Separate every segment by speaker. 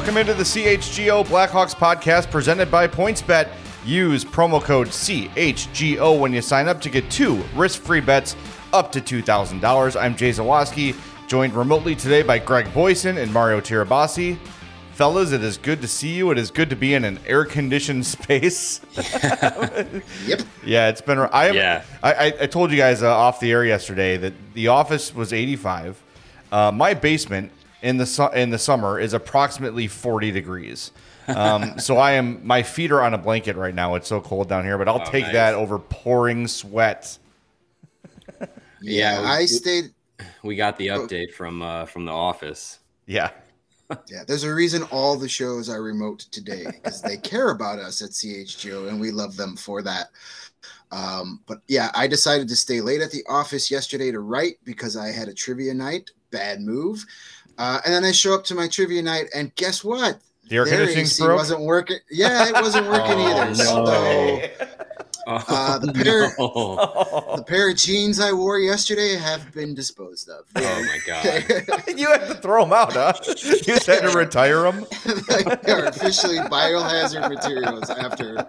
Speaker 1: Welcome into the CHGO Blackhawks podcast presented by PointsBet. Use promo code CHGO when you sign up to get two risk free bets up to $2,000. I'm Jay Zawaski, joined remotely today by Greg Boysen and Mario Tirabassi. Fellas, it is good to see you. It is good to be in an air conditioned space.
Speaker 2: Yep.
Speaker 1: Yeah, it's been. I am,
Speaker 3: Yeah.
Speaker 1: I, I, I told you guys uh, off the air yesterday that the office was 85. Uh, my basement in the su- in the summer is approximately 40 degrees. Um, so I am. My feet are on a blanket right now. It's so cold down here, but I'll
Speaker 3: Oh,
Speaker 1: take
Speaker 3: nice.
Speaker 1: that over pouring sweat.
Speaker 2: Yeah,
Speaker 3: we-
Speaker 2: I stayed.
Speaker 3: We got the update from uh, from the office.
Speaker 1: Yeah.
Speaker 2: Yeah, there's a reason all the shows are remote today because they care about us at CHGO and we love them for that. Um, but yeah, I decided to stay late at the office yesterday to write because I had a trivia night. Bad move. Uh, and then I show up to my trivia night, and guess what?
Speaker 1: The air
Speaker 2: Their
Speaker 1: conditioning's
Speaker 2: AC
Speaker 1: broke.
Speaker 2: wasn't working. Yeah, it wasn't working
Speaker 3: Oh,
Speaker 2: either.
Speaker 3: no.
Speaker 2: So Uh, the pair-
Speaker 3: no.
Speaker 2: the pair of jeans I wore yesterday have been disposed of.
Speaker 3: Oh my god!
Speaker 1: you had to throw them out, huh? You just had to retire them.
Speaker 2: they are officially biohazard materials after
Speaker 3: Like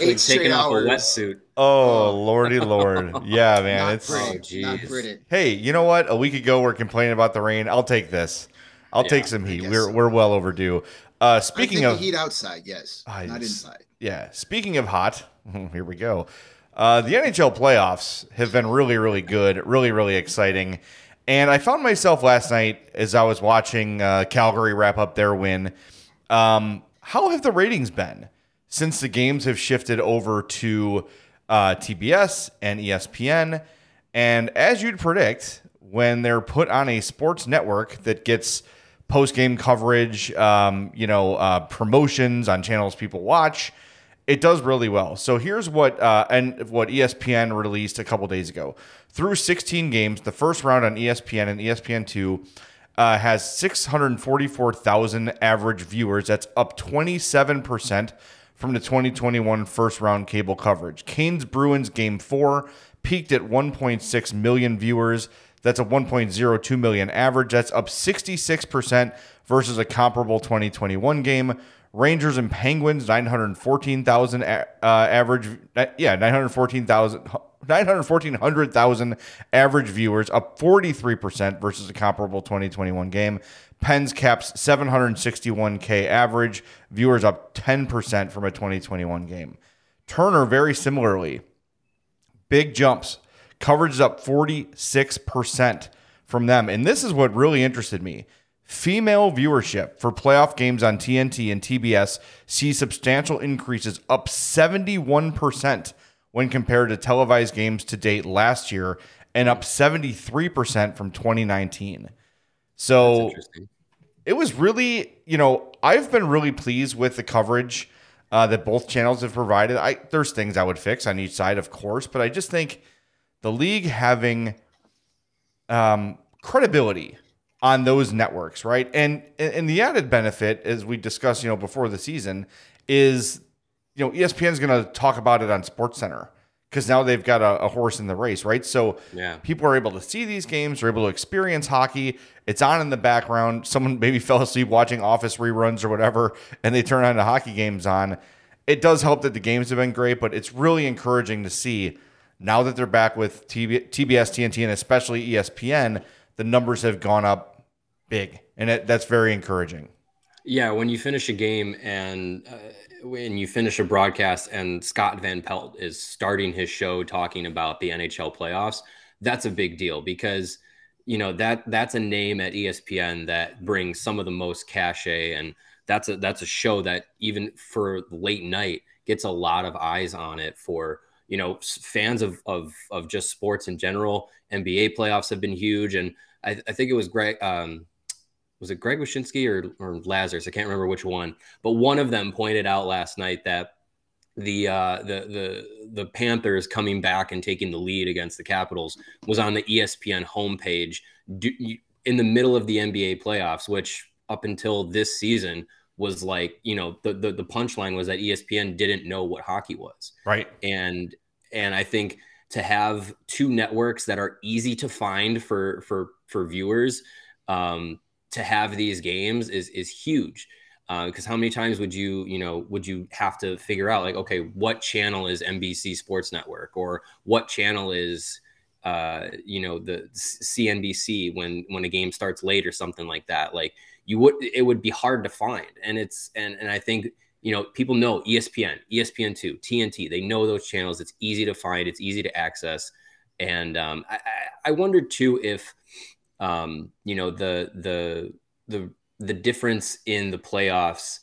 Speaker 2: eight straight
Speaker 3: taking off a
Speaker 2: hours.
Speaker 3: wetsuit.
Speaker 1: Oh, lordy lord. Yeah, man.
Speaker 2: Not
Speaker 1: it's
Speaker 3: Oh,
Speaker 2: not pretty.
Speaker 1: Hey, you know what? A week ago we're complaining about the rain. I'll take this. I'll
Speaker 3: Yeah,
Speaker 1: take some heat. We're
Speaker 2: so.
Speaker 1: we're well overdue. Uh, speaking of
Speaker 2: the heat outside, yes, not inside.
Speaker 1: yeah, speaking of hot, here we go. Uh, the NHL playoffs have been really, really good, really, really exciting. And I found myself last night as I was watching uh, Calgary wrap up their win. Um, how have the ratings been since the games have shifted over to uh, TBS and ESPN? And as you'd predict, when they're put on a sports network that gets post game coverage, um, you know, uh, promotions on channels people watch, it does really well. So here's what uh, and what ESPN released a couple days ago. Through 16 games, the first round on ESPN and ESPN two uh, has 644,000 average viewers. That's up 27 percent from the 2021 first round cable coverage. Canes Bruins game four peaked at 1.6 million viewers. That's a 1.02 million average. That's up 66% versus a comparable 2021 game. Rangers and Penguins 914,000 uh, average yeah, 914,000 914,000 average viewers up 43% versus a comparable 2021 game. Pens caps 761k average viewers up 10% from a 2021 game. Turner very similarly big jumps. Coverage is up 46% from them. And this is what really interested me. Female viewership for playoff games on TNT and TBS sees substantial increases up 71% when compared to televised games to date last year and up 73% from 2019. So it was really, you know, I've been really pleased with the coverage uh, that both channels have provided. I there's things I would fix on each side, of course, but I just think the league having um, credibility on those networks, right? And and the added benefit, as we discussed, you know, before the season, is you know ESPN is going to talk about it on Sports Center because now they've got a, a horse in the race, right? So
Speaker 3: Yeah.
Speaker 1: people are able to see these games, are able to experience hockey. It's on in the background. Someone maybe fell asleep watching Office reruns or whatever, and they turn on the hockey games on. it does help that the games have been great, but it's really encouraging to see now that they're back with TB, TBS, TNT, and especially ESPN, the numbers have gone up big, and it, that's very encouraging.
Speaker 3: Yeah, when you finish a game and uh, when you finish a broadcast and Scott Van Pelt is starting his show talking about the NHL playoffs, that's a big deal because you know that that's a name at ESPN that brings some of the most cachet and that's a that's a show that even for late night gets a lot of eyes on it for you know fans of of of just sports in general. NBA playoffs have been huge, and I, I think it was Greg. Um, was it Greg Wyshynski or, or Lazarus? I can't remember which one, but one of them pointed out last night that the uh, the the the Panthers coming back and taking the lead against the Capitals was on the ESPN homepage in the middle of the NBA playoffs, which up until this season was like you know the the, the punchline was that ESPN didn't know what hockey was.
Speaker 1: Right.
Speaker 3: and and I think to have two networks that are easy to find for for for viewers um, to have these games is is huge. Because how many times would you you know would you have to figure out like okay what channel is NBC Sports Network? Or what channel is uh, you know the CNBC when when a game starts late or something like that? Like you would it would be hard to find and it's and and I think you know, people know ESPN, ESPN2, TNT. They know those channels. It's easy to find. It's easy to access. And um, I, I wondered too if, um, you know, the the the the difference in the playoffs,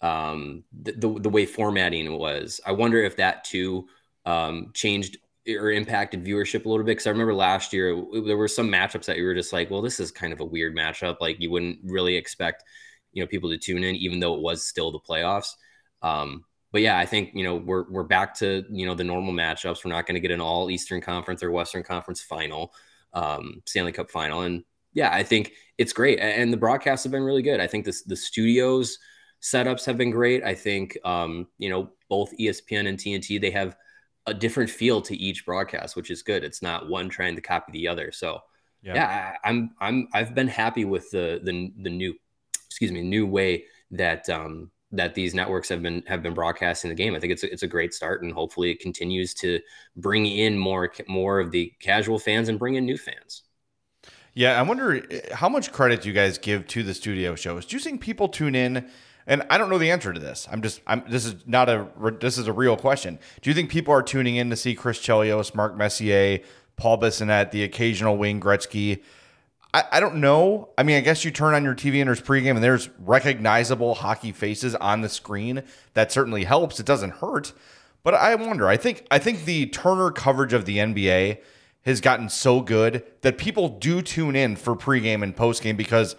Speaker 3: um, the, the the way formatting was. I wonder if that too um, changed or impacted viewership a little bit. Because I remember last year there were some matchups that you were just like, well, this is kind of a weird matchup. Like you wouldn't really expect you know people to tune in, even though it was still the playoffs. Um, but yeah, I think you know we're we're back to you know the normal matchups. We're not going to get an all Eastern Conference or Western Conference final, um, Stanley Cup final, and yeah, I think it's great. And the broadcasts have been really good. I think this the studios setups have been great. I think um, you know both ESPN and TNT they have a different feel to each broadcast, which is good. It's not one trying to copy the other. So
Speaker 1: Yeah.
Speaker 3: yeah, I, I'm I'm I've been happy with the the the new excuse me new way that um, that these networks have been have been broadcasting the game. I think it's a, it's a great start, and hopefully it continues to bring in more more of the casual fans and bring in new fans.
Speaker 1: Yeah, I wonder uh, how much credit do you guys give to the studio shows? Do you think people tune in? And I don't know the answer to this. I'm just, I'm. This is not a. This is a real question. Do you think people are tuning in to see Chris Chelios, Mark Messier, Paul Bissonnette, the occasional Wayne Gretzky? I, I don't know. I mean, I guess you turn on your TV and there's pregame and there's recognizable hockey faces on the screen. That certainly helps. It doesn't hurt. But I wonder. I think. I think the Turner coverage of the NBA has gotten so good that people do tune in for pregame and postgame because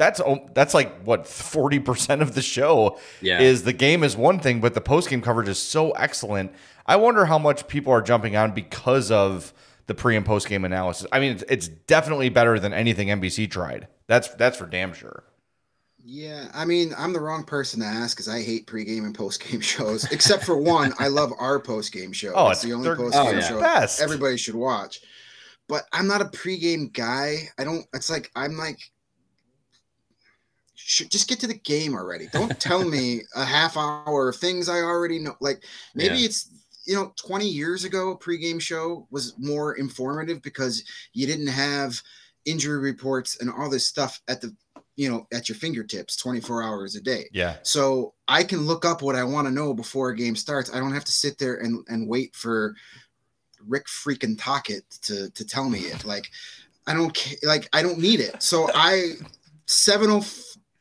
Speaker 1: that's that's like what 40% of the show
Speaker 3: Yeah.
Speaker 1: is the game is one thing but the post game coverage is so excellent. I wonder how much people are jumping on because of the pre and post game analysis. I mean it's, it's definitely better than anything NBC tried. That's that's for damn sure.
Speaker 2: Yeah, I mean, I'm the wrong person to ask because I hate pregame and postgame shows. Except for one, I love our postgame show.
Speaker 1: Oh,
Speaker 2: it's
Speaker 1: it's
Speaker 2: the only
Speaker 1: they're-
Speaker 2: postgame
Speaker 3: oh, yeah.
Speaker 2: show
Speaker 1: Best.
Speaker 2: everybody should watch. But I'm not a pregame guy. I don't. It's like I'm like, should just get to the game already. Don't tell me a half hour of things I already know. Like maybe
Speaker 3: Yeah.
Speaker 2: it's you know 20 years ago, a pregame show was more informative because you didn't have injury reports and all this stuff at the you know at your fingertips 24 hours a day
Speaker 1: Yeah.
Speaker 2: so i can look up what i want to know before a game starts i don't have to sit there and and wait for rick freaking Tocchet to to tell me it like i don't ca- like i don't need it so i 7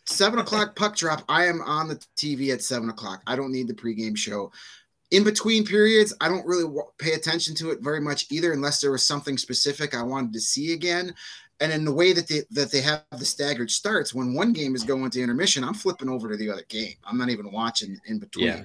Speaker 2: 7 o'clock puck drop i am on the tv at 7 o'clock. I don't need the pregame show. In between periods i don't really pay attention to it very much either unless there was something specific i wanted to see again. And in the way that they that they have the staggered starts when one game is going to intermission i'm flipping over to the other game. I'm not even watching in between.
Speaker 3: Yeah.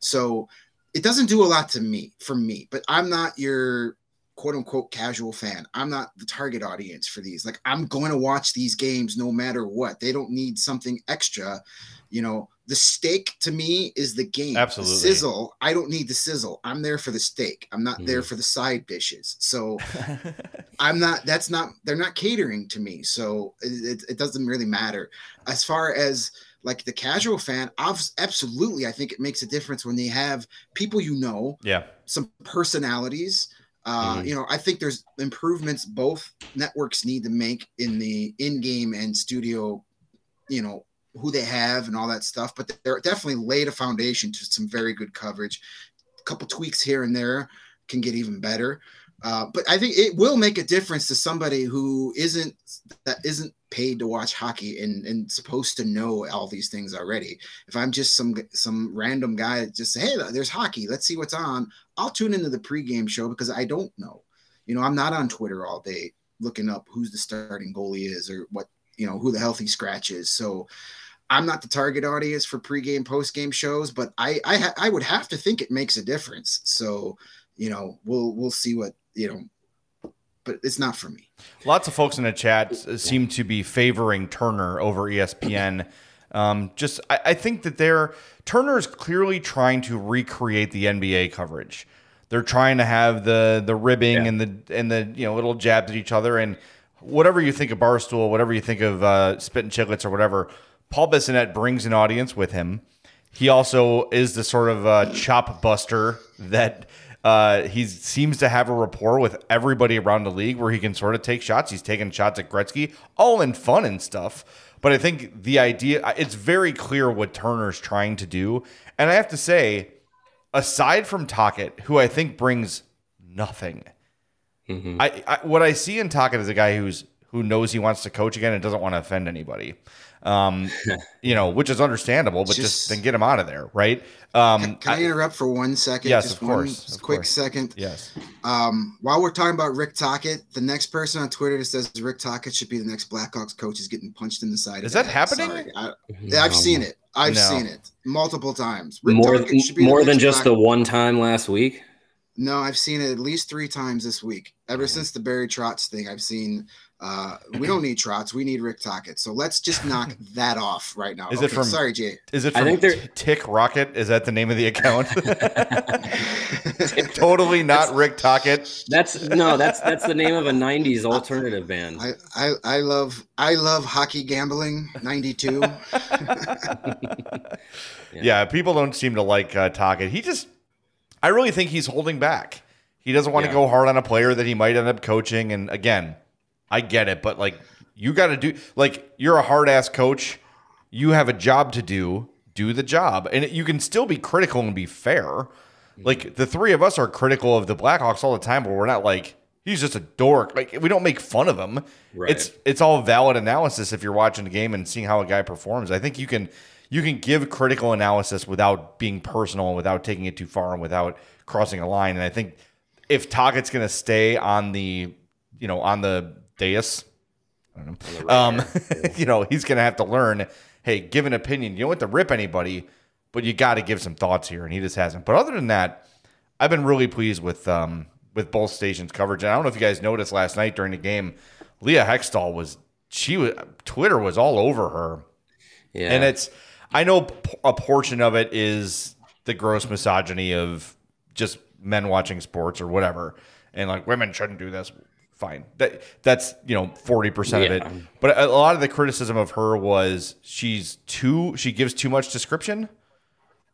Speaker 2: so it doesn't do a lot to me for me but i'm not your quote unquote casual fan i'm not the target audience for these like i'm going to watch these games no matter what they don't need something extra you know the steak to me is the game The
Speaker 1: Absolutely.
Speaker 2: sizzle i don't need the sizzle i'm there for the steak i'm not there
Speaker 3: Mhm.
Speaker 2: for the side dishes so I'm not. That's not. They're not catering to me, so it, it, it doesn't really matter. As far as like the casual fan, absolutely, I think it makes a difference when they have people you know,
Speaker 1: yeah,
Speaker 2: some personalities. Uh, mm-hmm. You know, I think there's improvements both networks need to make in the in-game and studio, you know, who they have and all that stuff. But they're definitely laid a foundation to some very good coverage. A couple tweaks here and there can get even better. Uh, but I think it will make a difference to somebody who isn't that isn't paid to watch hockey and, and supposed to know all these things already. If I'm just some some random guy that just say, hey, there's hockey, let's see what's on. I'll tune into the pregame show because I don't know. You know, I'm not on Twitter all day looking up who's the starting goalie is or what you know who the healthy scratch is. So I'm not the target audience for pregame, postgame shows, but I I, ha- I would have to think it makes a difference. So you know, we'll we'll see what you know, but it's not for me.
Speaker 1: Lots of folks in the chat seem to be favoring Turner over ESPN. Um, just, I, I think that they're Turner is clearly trying to recreate the NBA coverage. They're trying to have the the ribbing yeah. and the and the you know little jabs at each other and whatever you think of Barstool, whatever you think of uh, Spit and Chicklets or whatever. Paul Bissonnette brings an audience with him. He also is the sort of uh, chop buster that uh, he seems to have a rapport with everybody around the league where he can sort of take shots. He's taking shots at Gretzky, all in fun and stuff. But I think the idea, it's very clear what Turner's trying to do. And I have to say, aside from Tocchet, who I think brings nothing, mm-hmm. I, I, what I see in Tocchet is a guy who's who knows he wants to coach again and doesn't want to offend anybody um, you know, which is understandable, but just, just, then get him out of there, right?
Speaker 2: Um, can, can I, I, interrupt for one second?
Speaker 1: Yes,
Speaker 2: just
Speaker 1: of course.
Speaker 2: One
Speaker 1: of
Speaker 2: quick
Speaker 1: course.
Speaker 2: second.
Speaker 1: Yes.
Speaker 2: Um, while we're talking about Rick Tocchet, the next person on Twitter that says Rick Tocchet should be the next Blackhawks coach is getting punched in the side.
Speaker 1: Is that happening?
Speaker 2: I, have seen it. I've no. seen it multiple times.
Speaker 3: Rick more more than just Black- the one time last week.
Speaker 2: No, I've seen it at least three times this week. Ever since the Barry Trotz thing, I've seen uh, we don't need Trotz. We need Rick Tocchet. So let's just knock that off right now.
Speaker 1: Is okay, it from?
Speaker 2: Sorry, Jay.
Speaker 1: Is it from I think Tick Rocket? Is that the name of the account? totally not Rick Tocchet.
Speaker 3: That's no. That's that's the name of a '90s alternative band.
Speaker 2: I I, I love I love hockey gambling. '92.
Speaker 1: yeah. yeah. people don't seem to like uh, Tocchet. He just, I really think he's holding back. He doesn't want yeah. to go hard on a player that he might end up coaching. And again, I get it, but like you got to do like you're a hard ass coach. You have a job to do. Do the job, and you can still be critical and be fair. Like the three of us are critical of the Blackhawks all the time, but we're not like he's just a dork. Like we don't make fun of him. Right. It's it's all valid analysis if you're watching the game and seeing how a guy performs. I think you can you can give critical analysis without being personal and without taking it too far and without crossing a line. And I think if Tocchet's going to stay on the you know on the dais. Um, you know, he's going to have to learn. Hey, give an opinion. You don't have to rip anybody, but you got to give some thoughts here, and he just hasn't. But other than that, I've been really pleased with um, with both stations' coverage. And I don't know if you guys noticed last night during the game, Leah Hextall was she was Twitter was all over her. Yeah, and it's I know a portion of it is the gross misogyny of just men watching sports or whatever, and like women shouldn't do this fine. That that's you know forty percent yeah. of it. But a, lot of the criticism of her was she's too she gives too much description,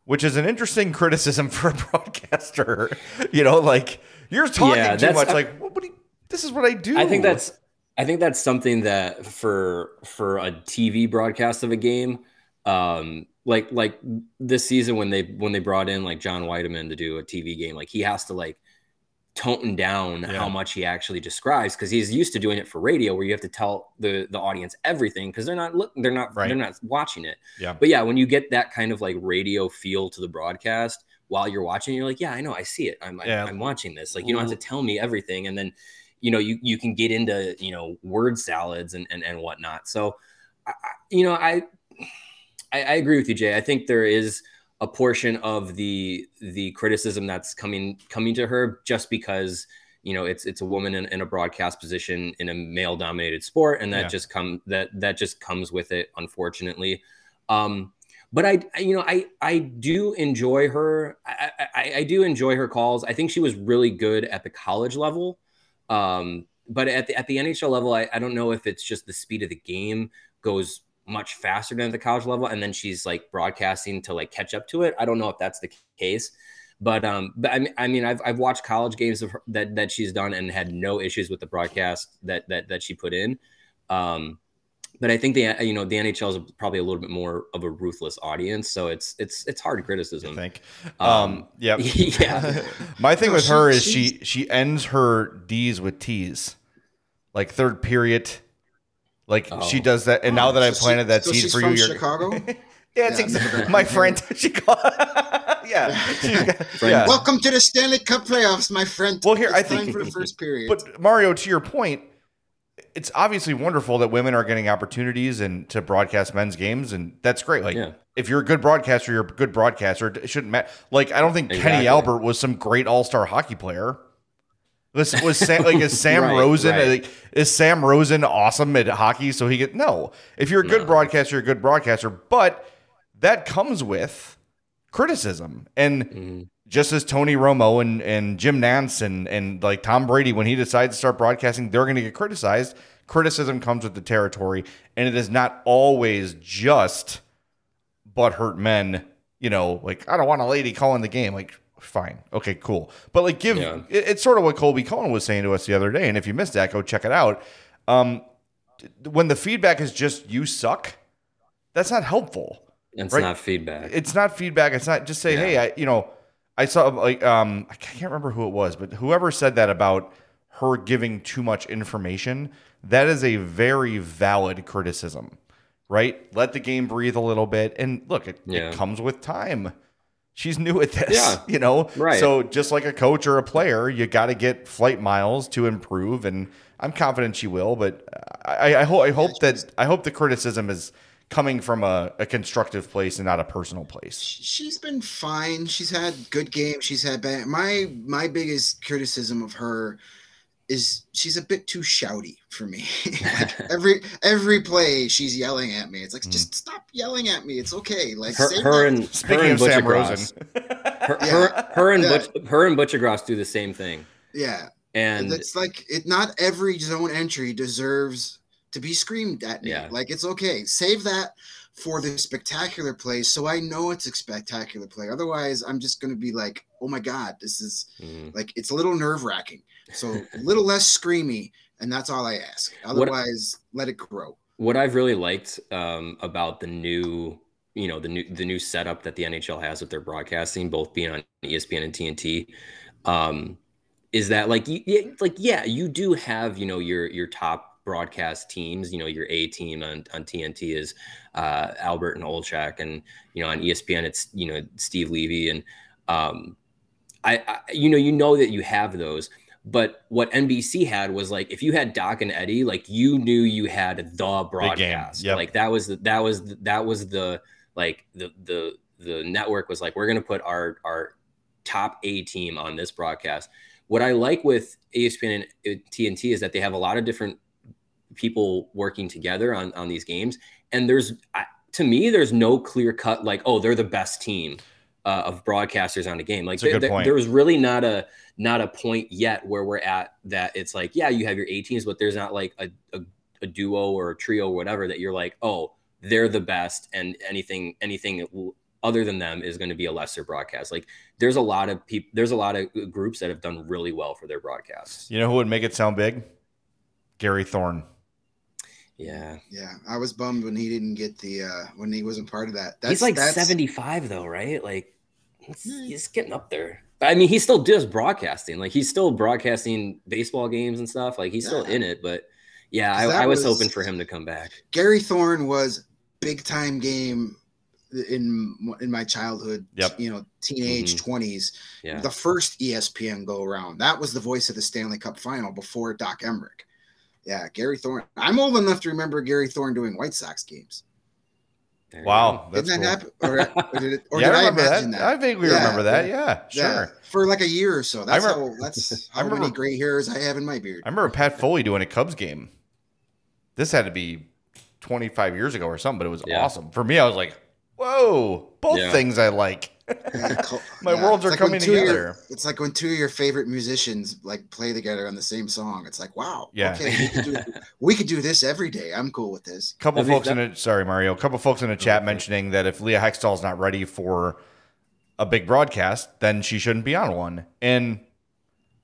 Speaker 1: which is an interesting criticism for a broadcaster. you know, like you're talking yeah, too much. like what, what you, this is what I do.
Speaker 3: I think that's I think that's something that for for a TV broadcast of a game. Um, like like this season when they when they brought in like John Wiedeman to do a TV game, like he has to like tone down yeah. how much he actually describes because he's used to doing it for radio where you have to tell the the audience everything because they're not look they're not right. they're not watching it
Speaker 1: yeah
Speaker 3: but yeah when you get that kind of like radio feel to the broadcast while you're watching you're like yeah i know i see it i'm yeah. I'm, watching this like you don't have to tell me everything and then you know you you can get into you know word salads and and, and whatnot so I, you know I, I i agree with you jay i think there is a portion of the the criticism that's coming coming to her just because you know it's it's a woman in, in a broadcast position in a male dominated sport and that yeah. just come that that just comes with it unfortunately um but I, you know, I, I do enjoy her. I, I, I, do enjoy her calls. I think she was really good at the college level. Um, but at the, at the NHL level, I, I don't know if it's just the speed of the game goes much faster than at the college level, and then she's like broadcasting to like catch up to it. I don't know if that's the case, but um, but I mean, I mean, I've I've watched college games of her, that that she's done and had no issues with the broadcast that that that she put in. Um, but I think the you know the NHL is probably a little bit more of a ruthless audience, so it's it's it's hard criticism.
Speaker 1: I think.
Speaker 3: Um,
Speaker 1: Um, yeah.
Speaker 3: yeah.
Speaker 1: My thing
Speaker 2: No,
Speaker 1: with
Speaker 2: she-
Speaker 1: her is she she ends her D's with T's, like third period. Like
Speaker 3: Oh.
Speaker 1: she does that, and now oh, that
Speaker 2: So
Speaker 1: I've
Speaker 2: she-
Speaker 1: planted that
Speaker 2: so
Speaker 1: seed for you, you're
Speaker 2: Chicago.
Speaker 1: yeah, it's
Speaker 2: Yeah,
Speaker 1: exactly my friend. She yeah, yeah.
Speaker 2: Welcome to the Stanley Cup playoffs, my friend.
Speaker 1: Well, here, I
Speaker 2: It's time
Speaker 1: think-
Speaker 2: for the first period.
Speaker 1: But Mario, to your point, it's obviously wonderful that women are getting opportunities and to broadcast men's games, and that's great. Like,
Speaker 3: Yeah.
Speaker 1: if you're a good broadcaster, you're a good broadcaster. It shouldn't matter. Like, I don't think Kenny Albert was some great all star hockey player. Was was Sam, like is Sam
Speaker 3: Right,
Speaker 1: Rosen
Speaker 3: right.
Speaker 1: like, is Sam Rosen awesome at hockey? So he get no. If you're a good
Speaker 3: No.
Speaker 1: broadcaster, you're a good broadcaster, but that comes with criticism and
Speaker 3: Mhm.
Speaker 1: just as Tony Romo and, and Jim Nantz and, and like Tom Brady, when he decides to start broadcasting, they're going to get criticized. Criticism comes with the territory, and it is not always just butthurt men. You know, like I don't want a lady calling the game. Like, fine, okay, cool, but like give
Speaker 3: Yeah.
Speaker 1: it, it's sort of what Colby Cohen was saying to us the other day. And if you missed that, go check it out. Um, when the feedback is just you suck, that's not helpful
Speaker 3: It's
Speaker 1: Right.
Speaker 3: not feedback.
Speaker 1: it's not feedback. It's not just say,
Speaker 3: Yeah.
Speaker 1: hey, I, you know, I saw like um, I can't remember who it was, but whoever said that about her giving too much information, that is a very valid criticism, right? Let the game breathe a little bit, and look, it,
Speaker 3: Yeah.
Speaker 1: it comes with time. She's new at this,
Speaker 3: Yeah.
Speaker 1: you know.
Speaker 3: Right.
Speaker 1: So just like a coach or a player, you got to get flight miles to improve, and I'm confident she will. But I, I, hope I hope that I hope the criticism is coming from a, a constructive place and not a personal place.
Speaker 2: she's been fine. She's had good games. She's had bad. My my biggest criticism of her is she's a bit too shouty for me. like every every play, she's yelling at me. It's like just stop yelling at me. It's okay. Like
Speaker 3: her, her and
Speaker 1: Speaking
Speaker 3: her and
Speaker 1: of
Speaker 3: Butcher
Speaker 1: Sam
Speaker 3: Gross,
Speaker 1: Rosen,
Speaker 3: her,
Speaker 2: Yeah.
Speaker 3: her, her and
Speaker 2: Yeah.
Speaker 3: Butch, her and Butcher Gross do the same thing,
Speaker 2: yeah,
Speaker 3: and
Speaker 2: it's like it. Not every zone entry deserves to be screamed at me.
Speaker 3: Yeah.
Speaker 2: Like it's okay. Save that for the spectacular play, so I know it's a spectacular play. Otherwise, I'm just gonna be like, oh my god, this is
Speaker 3: Mhm.
Speaker 2: like it's a little nerve wracking. So a little less screamy, and that's all I ask. Otherwise, let it grow.
Speaker 3: what I've really liked um, about the new, you know, the new the new setup that the NHL has with their broadcasting, both being on ESPN and TNT, um, is that like you, yeah, like yeah, you do have you know your your top broadcast teams. You know, your A team on on TNT is uh, Albert and Olczyk, and you know on ESPN it's you know Steve Levy and um, I, I you know you know that you have those. But what NBC had was like if you had Doc and Eddie, like you knew you had the broadcast.
Speaker 1: Yep.
Speaker 3: Like that was the, that was the, that was the like the the the network was like we're gonna put our our top A team on this broadcast. What I like with ESPN and TNT is that they have a lot of different people working together on on these games, and there's I, to me there's no clear cut like oh they're the best team uh, of broadcasters on the game. Like
Speaker 1: That's a good
Speaker 3: there-
Speaker 1: point.
Speaker 3: there was really not a not a point yet where we're at that it's like yeah you have your A teams, but there's not like a, a a duo or a trio or whatever that you're like oh they're the best and anything anything other than them is going to be a lesser broadcast. Like there's a lot of people, there's a lot of groups that have done really well for their broadcasts.
Speaker 1: you know who would make it sound big? Gary Thorne.
Speaker 3: Yeah,
Speaker 2: Yeah, I was bummed when he didn't get the uh when he wasn't part of that. That's
Speaker 3: he's like
Speaker 2: that's,
Speaker 3: 75 though, right? Like he's, he's getting up there. I mean, he still does broadcasting. Like he's still broadcasting baseball games and stuff. Like he's still in it, but yeah, I,
Speaker 2: 'Cause that
Speaker 3: I was,
Speaker 2: was-
Speaker 3: hoping for him to come back.
Speaker 2: Gary Thorne was big time game in in my childhood.
Speaker 1: Yep.
Speaker 2: You know, teenage
Speaker 3: Mhm.
Speaker 2: 20s.
Speaker 3: Yeah,
Speaker 2: The first ESPN go around. That was the voice of the Stanley Cup final before Doc Emrick. Yeah, Gary Thorne. I'm old enough to remember Gary Thorne doing White Sox games.
Speaker 3: There
Speaker 1: Wow, that's
Speaker 2: Didn't that
Speaker 1: cool.
Speaker 2: happen? Or, or did, it, or
Speaker 1: yeah,
Speaker 2: did
Speaker 1: I
Speaker 2: I,
Speaker 1: remember
Speaker 2: imagine
Speaker 1: that.
Speaker 2: that?
Speaker 1: I vaguely
Speaker 2: Yeah,
Speaker 1: remember that.
Speaker 2: yeah.
Speaker 1: Yeah, sure.
Speaker 2: For like a year or so. That's
Speaker 1: remember-
Speaker 2: how that's
Speaker 1: I
Speaker 2: how
Speaker 1: remember-
Speaker 2: many gray hairs I have in my beard.
Speaker 1: I remember Pat Foley doing a Cubs game. This had to be 25 years ago or something, but it was
Speaker 3: Yeah.
Speaker 1: awesome. For me, I was like, whoa, both
Speaker 3: Yeah.
Speaker 1: things I like. My worlds are
Speaker 2: like
Speaker 1: coming
Speaker 2: two
Speaker 1: together.
Speaker 2: your- it's like when two of your favorite musicians like play together on the same song. It's like, wow,
Speaker 1: Yeah.
Speaker 2: okay, we could, do, we could do this every day. I'm cool with this.
Speaker 1: couple
Speaker 3: That'd be-
Speaker 1: folks in it. Sorry, Mario. A couple folks in the chat mentioning that if Leah Hextall's not ready for a big broadcast, then she shouldn't be on one. And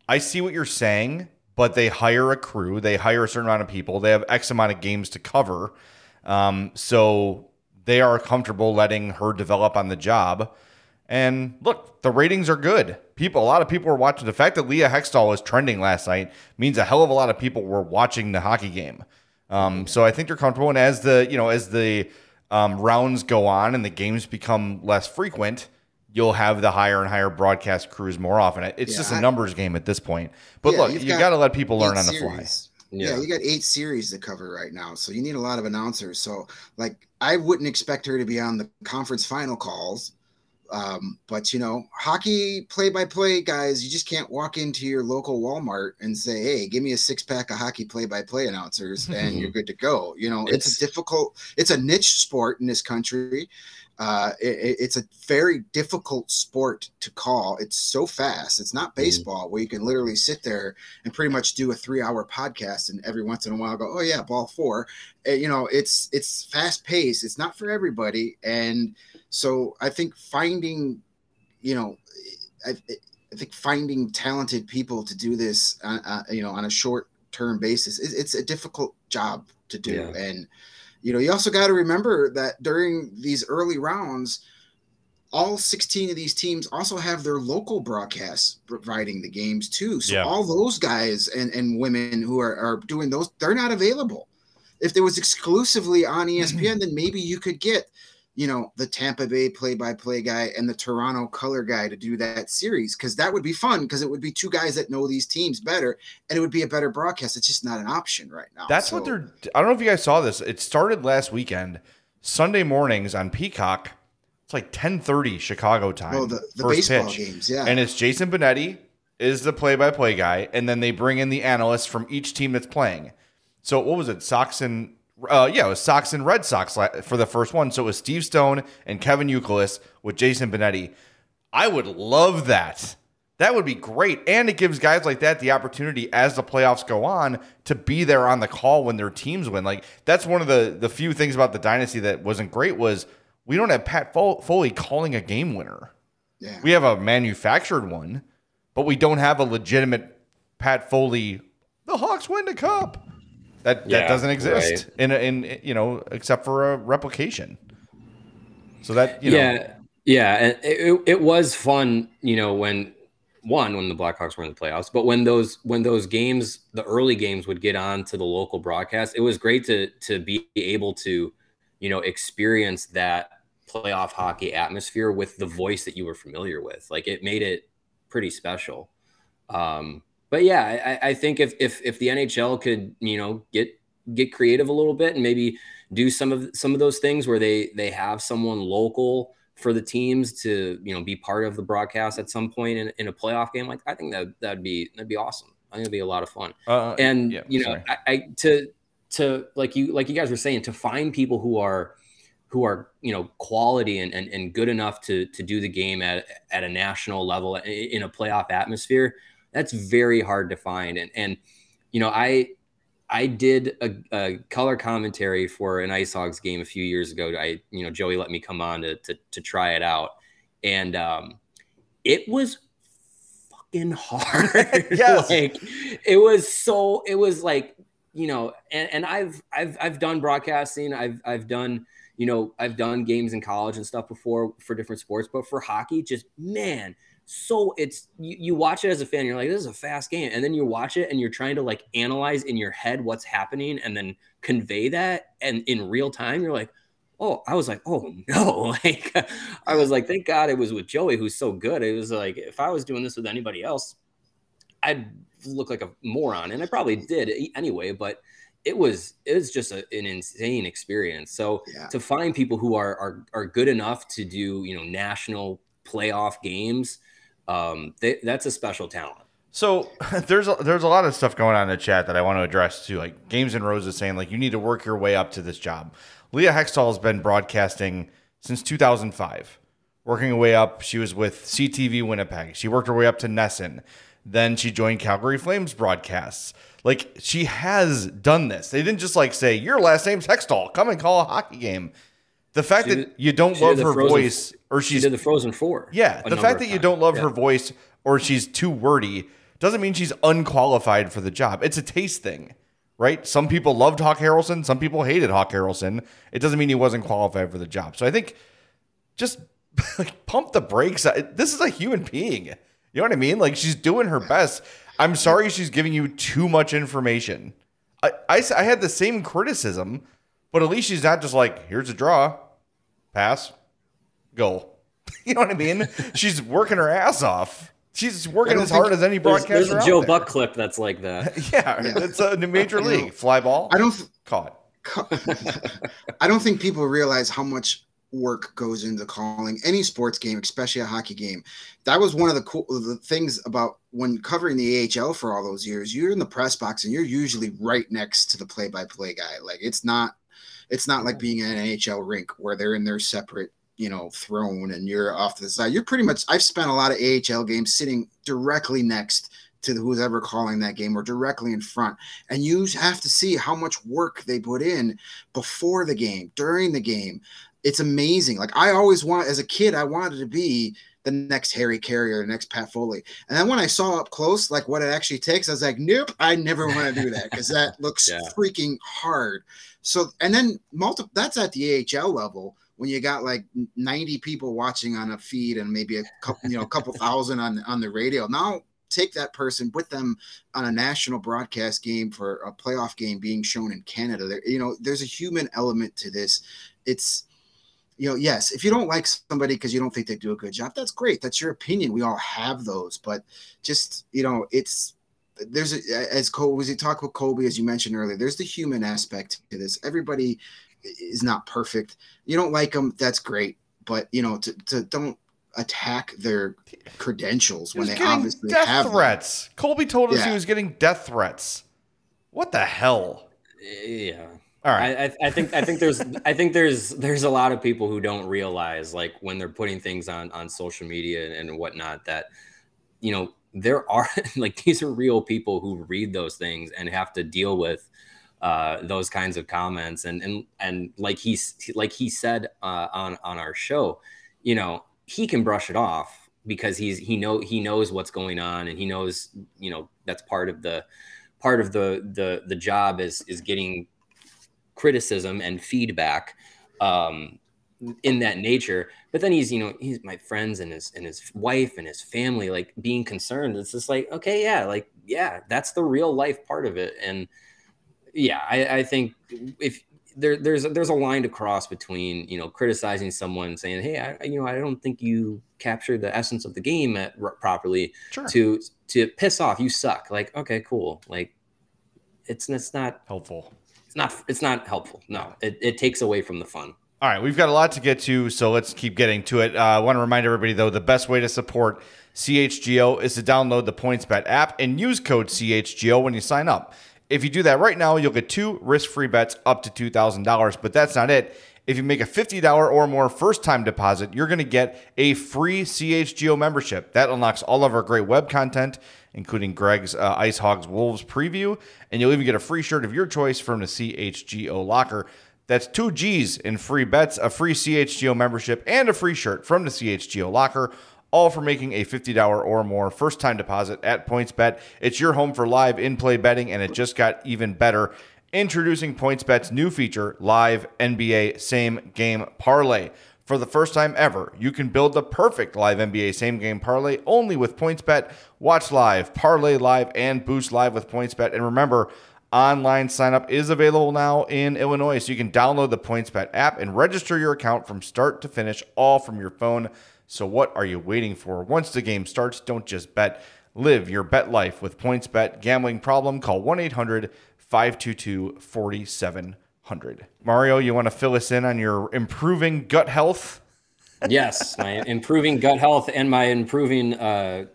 Speaker 1: I see what you're saying, but they hire a crew, they hire a certain amount of people, they have X amount of games to cover. Um, so they are comfortable letting her develop on the job. And look, the ratings are good. People, a lot of people were watching. The fact that Leah Hextall was trending last night means a hell of a lot of people were watching the hockey game. Um, so I think they're comfortable. And as the you know as the um, rounds go on and the games become less frequent, you'll have the higher and higher broadcast crews more often. It's
Speaker 2: Yeah,
Speaker 1: just a numbers game at this point. But
Speaker 2: Yeah,
Speaker 1: look,
Speaker 2: you've got
Speaker 1: got to let people learn on the fly.
Speaker 3: Yeah.
Speaker 2: Yeah. you got eight series to cover right now, so you need a lot of announcers. So, like, I wouldn't expect her to be on the conference final calls, um, but you know, hockey play-by-play guys, you just can't walk into your local Walmart and say, "Hey, give me a six-pack of hockey play-by-play announcers," and you're good to go. You know, it's,
Speaker 3: It's-
Speaker 2: a difficult, it's a niche sport in this country. Uh, it- it- it's a very difficult sport to call. It's so fast. It's not baseball where you can literally sit there and pretty much do a three hour podcast and every once in a while go, oh yeah, ball four. Uh, you know, it's it's fast paced. It's not for everybody, and so I think finding, you know, I, I think finding talented people to do this, uh, uh, you know, on a short term basis, it, it's a difficult job to do,
Speaker 3: Yeah.
Speaker 2: and you know, you also got to remember that during these early rounds all 16 of these teams also have their local broadcasts providing the games too. So
Speaker 1: Yeah.
Speaker 2: all those guys and, and women who are, are doing those, they're not available. If it was exclusively on ESPN, then maybe you could get, you know, the Tampa Bay play-by-play guy and the Toronto color guy to do that series because that would be fun because it would be two guys that know these teams better and it would be a better broadcast. It's just not an option right now.
Speaker 1: That's what they're. I don't know if you guys saw this. It started last weekend, Sunday mornings on Peacock. It's like ten thirty Chicago time.
Speaker 2: Oh, the, the
Speaker 1: first
Speaker 2: baseball
Speaker 1: pitch.
Speaker 2: games, yeah.
Speaker 1: And it's Jason Benetti is the play-by-play guy, and then they bring in the analysts from each team that's playing. So what was it? Sox and uh, yeah, it was Sox and Red Sox for the first one. So it was Steve Stone and Kevin Youkilis with Jason Benetti. I would love that. That would be great, and it gives guys like that the opportunity as the playoffs go on to be there on the call when their teams win. Like that's one of the the few things about the dynasty that wasn't great was we don't have Pat Foley calling a game winner.
Speaker 2: yeah.
Speaker 1: We have a manufactured one, but we don't have a legitimate Pat Foley. The Hawks win the cup. That that doesn't exist
Speaker 3: right.
Speaker 1: in a, in you know except for a replication. So that you know,
Speaker 3: yeah, yeah, and it, it, it was fun, you know, when one when the Blackhawks were in the playoffs, but when those when those games, the early games would get on to the local broadcast, it was great to to be able to, you know, experience that playoff hockey atmosphere with the voice that you were familiar with. Like it made it pretty special. Um, but yeah, I, I think if if if the NHL could, you know, get get creative a little bit and maybe do some of some of those things where they they have someone local for the teams to you know be part of the broadcast at some point in, in a playoff game like i think that that'd be that'd be awesome i think it'd be a lot of fun
Speaker 1: uh,
Speaker 3: and
Speaker 1: yeah,
Speaker 3: you know. I, I to to like you like you guys were saying to find people who are who are you know quality and, and, and good enough to to do the game at at a national level in a playoff atmosphere that's very hard to find. And and you know i i did a, a color commentary for an ice hogs game a few years ago. I you know joey let me come on to to, to try it out. And um it was fucking hard.
Speaker 1: Yes.
Speaker 3: like it was so it was like you know and, and i've i've i've done broadcasting. I've i've done you know i've done games in college and stuff before for different sports but for hockey just man so it's you, you watch it as a fan you're like this is a fast game. And then you watch it and you're trying to like analyze in your head what's happening and then convey that and in real time you're like oh i was like oh no. Like i was like thank god it was with joey who's so good. It was like if i was doing this with anybody else i'd look like a moron and i probably did anyway but it was it was just a, an insane experience. So
Speaker 2: Yeah.
Speaker 3: to find people who are are are good enough to do you know national playoff games um they, that's a special talent
Speaker 1: So there's a, there's a lot of stuff going on in the chat that I want to address too. Like Games and Roses saying like you need to work your way up to this job. Leah Hextall has been broadcasting since 2005. working her way up. She was with CTV Winnipeg. She worked her way up to NESN. Then she joined Calgary Flames broadcasts. Like she has done this. They didn't just like say your last name's Hextall. Come and call a hockey game. The fact
Speaker 3: She
Speaker 1: that you don't love her
Speaker 3: Frozen-
Speaker 1: voice or
Speaker 3: She
Speaker 1: she's
Speaker 3: did the Frozen Four.
Speaker 1: yeah, the fact that you don't love
Speaker 3: Yeah.
Speaker 1: her voice or she's too wordy doesn't mean she's unqualified for the job. It's a taste thing, right? Some people loved Hawk Harrelson, some people hated Hawk Harrelson. It doesn't mean he wasn't qualified for the job. So I think just like pump the brakes. This is a human being. You know what I mean? Like she's doing her best. I'm sorry she's giving you too much information. I I had the same criticism, but at least she's not just like, here's a draw, pass, go. You know what I mean? She's working her ass off. She's working as hard as any
Speaker 3: There's,
Speaker 1: broadcaster
Speaker 3: there's a
Speaker 1: out
Speaker 3: Joe
Speaker 1: there.
Speaker 3: Buck clip that's like that.
Speaker 1: Yeah,
Speaker 2: Yeah.
Speaker 1: it's a major league fly ball.
Speaker 2: I don't. th-
Speaker 1: caught.
Speaker 2: I don't think people realize how much work goes into calling any sports game, especially a hockey game. That was one of the cool the things about when covering the AHL for all those years. You're in the press box and you're usually right next to the play-by-play guy. Like it's not it's not like being in an NHL rink where they're in their separate you know throne and you're off to the side. You're pretty much. I've spent a lot of AHL games sitting directly next to who's ever calling that game or directly in front and you have to see how much work they put in before the game, during the game. It's amazing. Like I always want, as a kid, I wanted to be the next Harry Caray, the next Pat Foley. And then when I saw up close, like what it actually takes, I was like, nope, I never want to do that because that looks
Speaker 3: Yeah.
Speaker 2: freaking hard. So, and then multi, that's at the AHL level when you got like 90 people watching on a feed and maybe a couple, you know, a couple thousand on on the radio. Now take that person with them on a national broadcast game for a playoff game being shown in Canada. There, you know, there's a human element to this. It's, you know, yes, if you don't like somebody because you don't think they do a good job, that's great. That's your opinion. We all have those, but just you know, it's there's a, as Colby was he talk with Colby as you mentioned earlier. There's the human aspect to this. Everybody is not perfect. You don't like them, that's great, but you know, to, to don't attack their credentials when
Speaker 1: was
Speaker 2: they
Speaker 1: getting
Speaker 2: obviously
Speaker 1: death
Speaker 2: have them.
Speaker 1: threats. Colby told us he was getting death threats. What the hell?
Speaker 3: Yeah.
Speaker 1: All right.
Speaker 3: I, I, think I think there's I think there's there's a lot of people who don't realize like when they're putting things on on social media and whatnot that you know there are like these are real people who read those things and have to deal with uh, those kinds of comments and and and like he's like he said uh, on on our show, you know he can brush it off because he's he know he knows what's going on and he knows you know that's part of the part of the the the job is is getting criticism and feedback um in that nature. But then he's you know he's my friends and his and his wife and his family like being concerned. It's just like okay yeah like yeah that's the real life part of it. And yeah i i think if there there's there's a line to cross between you know criticizing someone saying hey i you know i don't think you captured the essence of the game at, properly
Speaker 1: Sure.
Speaker 3: to to piss off you suck. Like okay cool. Like it's it's not
Speaker 1: Helpful.
Speaker 3: It's not it's not helpful no it, it takes away from the fun
Speaker 1: All right, we've got a lot to get to, so let's keep getting to it. Uh, I want to remind everybody, though, the best way to support CHGO is to download the PointsBet app and use code CHGO when you sign up. If you do that right now, you'll get two risk free bets up to $2,000, but that's not it. If you make a $50 or more first time deposit, you're going to get a free CHGO membership. That unlocks all of our great web content, including Greg's uh, Ice Hogs Wolves preview, and you'll even get a free shirt of your choice from the CHGO locker. That's two G's in free bets, a free CHGO membership, and a free shirt from the CHGO locker, all for making a $50 or more first time deposit at PointsBet. It's your home for live in play betting, and it just got even better. Introducing PointsBet's new feature, Live NBA Same Game Parlay. For the first time ever, you can build the perfect live NBA same game parlay only with PointsBet. Watch live, parlay live, and boost live with PointsBet. And remember, online sign up is available now in Illinois, so you can download the PointsBet app and register your account from start to finish, all from your phone. So, what are you waiting for? Once the game starts, don't just bet. Live your bet life with PointsBet. Gambling problem? Call 1 800 522 4700. Mario, you want to fill us in on your improving gut health?
Speaker 3: yes my improving gut health and my improving uh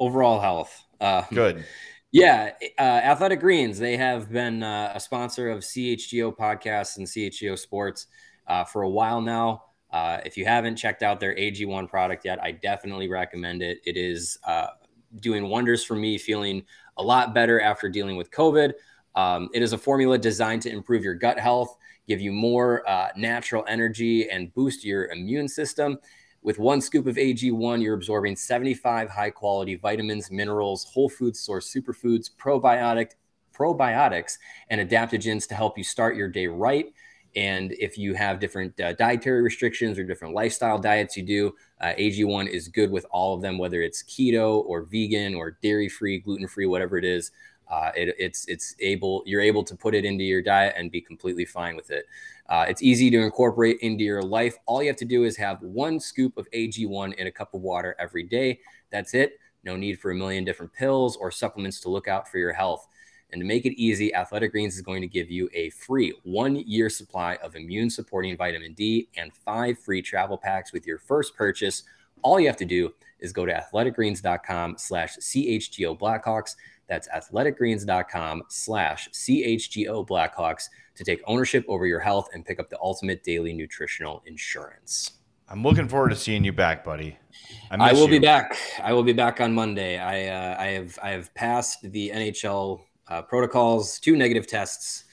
Speaker 3: overall health uh
Speaker 1: Good.
Speaker 3: Yeah, uh, Athletic Greens. They have been uh, a sponsor of CHGO podcasts and CHGO Sports uh, for a while now. Uh, if you haven't checked out their AG1 product yet, I definitely recommend it. It is uh, doing wonders for me, feeling a lot better after dealing with COVID. Um, it is a formula designed to improve your gut health, give you more uh, natural energy, and boost your immune system. With one scoop of AG1, you're absorbing 75 high quality vitamins, minerals, whole food source superfoods, probiotic, probiotics, and adaptogens to help you start your day right. And if you have different uh, dietary restrictions or different lifestyle diets you do, uh, AG1 is good with all of them, whether it's keto or vegan or dairy free, gluten free, whatever it is. Uh, it, it's it's able you're able to put it into your diet and be completely fine with it. Uh, it's easy to incorporate into your life. All you have to do is have one scoop of AG1 in a cup of water every day. That's it. No need for a million different pills or supplements to look out for your health. And to make it easy, Athletic Greens is going to give you a free one year supply of immune supporting vitamin D and five free travel packs with your first purchase. All you have to do is go to athleticgreens.com slash CHGO Blackhawks. That's athleticgreens.com slash CHGO Blackhawks to take ownership over your health and pick up the ultimate daily nutritional insurance.
Speaker 1: I'm looking forward to seeing you back, buddy.
Speaker 3: I, I will you. be back. I will be back on Monday. I uh, I have I have passed the NHL uh, protocols, two negative tests.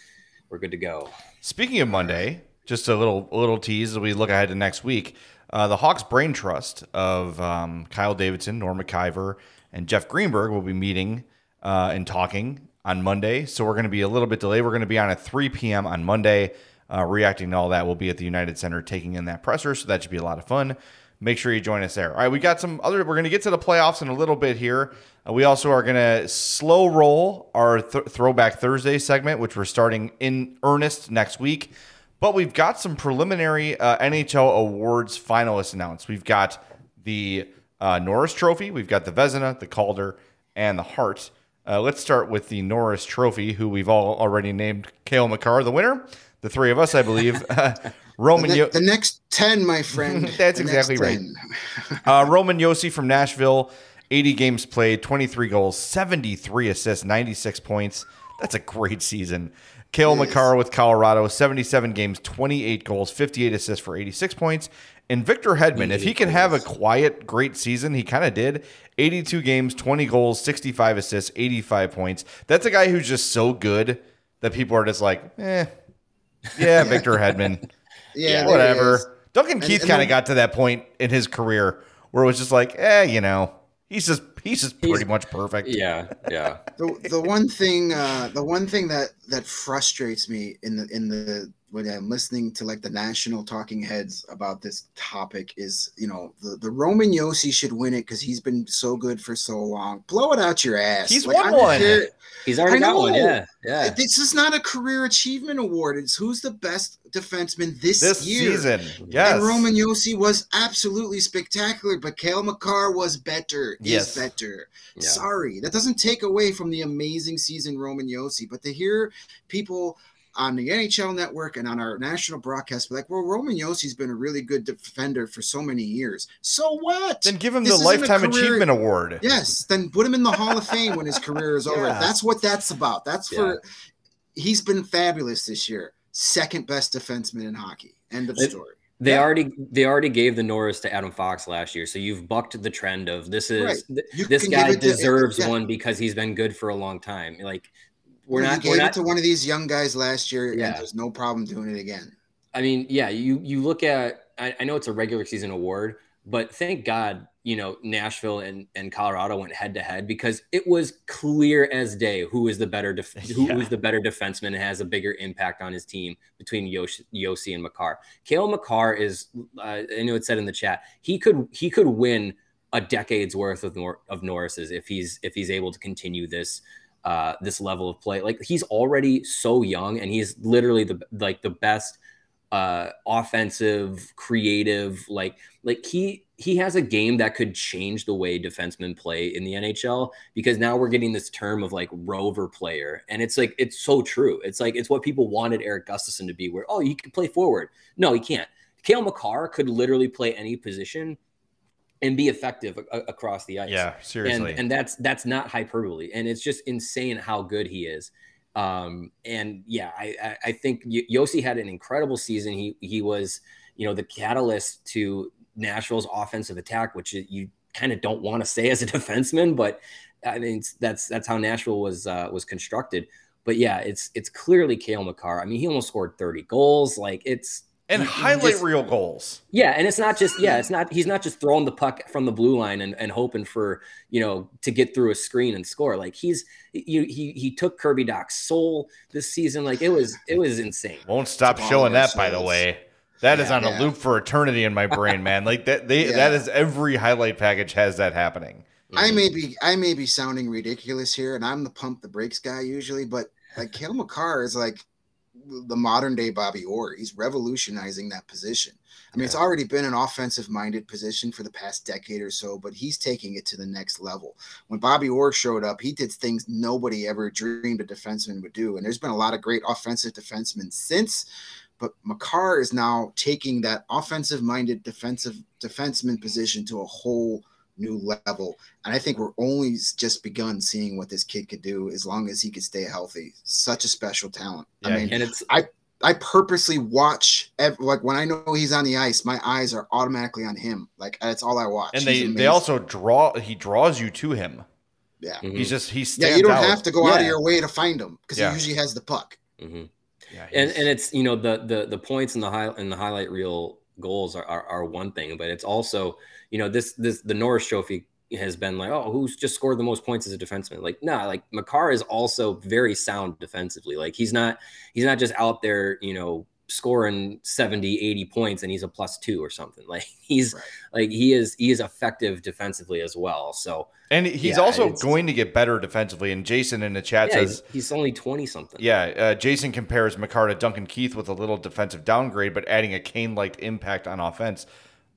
Speaker 3: We're good to go.
Speaker 1: Speaking of Monday, just a little a little tease as we look ahead to next week. Uh, the Hawks Brain Trust of um, Kyle Davidson, Norm Maciver, and Jeff Greenberg will be meeting uh, and talking on Monday. So we're going to be a little bit delayed. We're going to be on at 3 p.m. on Monday, uh, reacting to all that. We'll be at the United Center taking in that presser. So that should be a lot of fun. Make sure you join us there. All right, we got some other. We're going to get to the playoffs in a little bit here. Uh, we also are going to slow roll our th- Throwback Thursday segment, which we're starting in earnest next week. But we've got some preliminary uh, NHL awards finalists announced. We've got the uh, Norris Trophy, we've got the Vezina, the Calder, and the Hart. Uh, let's start with the Norris Trophy, who we've all already named Cale Makar the winner. The three of us, I believe.
Speaker 2: Roman the, ne- the, next 10, my friend.
Speaker 1: That's exactly right. uh, Roman Josi from Nashville, 80 games played, 23 goals, 73 assists, 96 points. That's a great season. Cale Makar with Colorado, 77 games, 28 goals, 58 assists for 86 points. And Victor Hedman, if he can have a quiet, great season, he kind of did. 82 games, 20 goals, 65 assists, 85 points. That's a guy who's just so good that people are just like, eh, yeah, Victor Hedman. yeah, whatever. Duncan Keith kind of got to that point in his career where it was just like, eh, you know, he's just he's just pretty he's, much perfect.
Speaker 3: Yeah, yeah.
Speaker 2: the the one thing uh, the one thing that that frustrates me in the in the when I'm listening to like the national talking heads about this topic is, you know, the, the Roman Josi should win it because he's been so good for so long. Blow it out your ass.
Speaker 1: He's like, won one. Care.
Speaker 3: He's already got one. Yeah, yeah.
Speaker 2: This is not a career achievement award. It's who's the best defenseman this,
Speaker 1: this
Speaker 2: year.
Speaker 1: season. Yes.
Speaker 2: And Roman Josi was absolutely spectacular, but Cale Makar was better. Yes. Is better. Yeah. Sorry, that doesn't take away from the amazing season Roman Josi, but to hear people on the NHL network and on our national broadcast, like, well, Roman Josi's been a really good defender for so many years. So what?
Speaker 1: Then give him this the Lifetime Achievement Award.
Speaker 2: Yes. Then put him in the Hall of Fame when his career is over. Yeah. That's what that's about. That's yeah. for, he's been fabulous this year. Second best defenseman in hockey. End of it, story.
Speaker 3: They yeah. already they already gave the Norris to Adam Fox last year, so you've bucked the trend of this is right. this guy deserves to, yeah. one because he's been good for a long time. Like
Speaker 2: we're not. Gave we're not, it to one of these young guys last year, yeah. and there's no problem doing it again.
Speaker 3: I mean, yeah, you you look at. I, I know it's a regular season award, but thank God, you know, Nashville and, and Colorado went head to head because it was clear as day who is the better def- who yeah. is the better defenseman and has a bigger impact on his team between Josi, Josi and Makar. Cale Makar is, uh, I know it said in the chat, he could he could win a decade's worth of Nor- of Norris's if he's if he's able to continue this uh, this level of play. Like he's already so young, and he's literally the like the best uh, offensive, creative. Like like he he has a game that could change the way defensemen play in the NHL because now we're getting this term of like rover player, and it's like it's so true. It's like it's what people wanted Eric Gustafsson to be, where oh he can play forward. No, he can't. Cale Makar could literally play any position and be effective a- across the ice.
Speaker 1: Yeah, seriously.
Speaker 3: And, and, that's that's not hyperbole, and it's just insane how good he is. Um, and yeah, I I, think Josi had an incredible season. He he was you know, the catalyst to Nashville's offensive attack, which you kind of don't want to say as a defenseman, but I mean that's that's how Nashville was uh, was constructed. But yeah, it's it's clearly Cale Makar. I mean, he almost scored 30 goals. Like it's
Speaker 1: and
Speaker 3: he- he
Speaker 1: highlight
Speaker 3: just-
Speaker 1: reel goals.
Speaker 3: yeah, and it's not just yeah, it's not he's not just throwing the puck from the blue line and, and hoping for you know to get through a screen and score. Like he's he he he took Kirby Dach's soul this season. Like it was it was insane.
Speaker 1: Won't stop
Speaker 2: It's
Speaker 1: showing
Speaker 2: their
Speaker 1: that, by the way. That is
Speaker 3: Yeah.
Speaker 1: on a loop for eternity in my brain, man. Like that, they
Speaker 2: Yeah.
Speaker 1: that is every highlight package has that happening.
Speaker 2: I
Speaker 3: Mhm.
Speaker 2: may be I may be sounding ridiculous here, and I'm the pump the brakes guy usually, but like Cale Makar is like the modern day Bobby Orr. He's revolutionizing that position. I mean, it's already been an offensive minded position for the past decade or so, but he's taking it to the next level. When Bobby Orr showed up, he did things nobody ever dreamed a defenseman would do. And there's been a lot of great offensive defensemen since, but Makar is now taking that offensive minded defensive defenseman position to a whole new level. And I think we're only just begun seeing what this kid could do as long as he could stay healthy. Such a special talent.
Speaker 1: Yeah,
Speaker 2: I mean,
Speaker 3: and it's
Speaker 2: I I purposely watch ev- like when I know he's on the ice, my eyes are automatically on him. Like that's all I watch.
Speaker 1: And they they also draw. He draws you to him.
Speaker 2: yeah.
Speaker 3: Mhm.
Speaker 1: He's just he's
Speaker 2: Yeah, you don't
Speaker 1: out.
Speaker 2: have to go out of your way to find him because
Speaker 1: Yeah.
Speaker 2: he usually has the puck.
Speaker 3: Mhm.
Speaker 1: Yeah,
Speaker 3: and and it's you know the the the points in the high in the highlight reel goals are, are are one thing, but it's also you know this this the Norris Trophy has been like oh who's just scored the most points as a defenseman like nah like Makar is also very sound defensively like he's not he's not just out there you know scoring 70 80 points and he's a plus two or something like he's
Speaker 2: Right.
Speaker 3: like he is he is effective defensively as well so
Speaker 1: and he's
Speaker 3: yeah,
Speaker 1: also going to get better defensively. And Jason in the chat
Speaker 3: yeah,
Speaker 1: says,
Speaker 3: he's, he's only 20 something
Speaker 1: yeah, uh, Jason compares Makar to Duncan Keith with a little defensive downgrade, but adding a Kane-like impact on offense.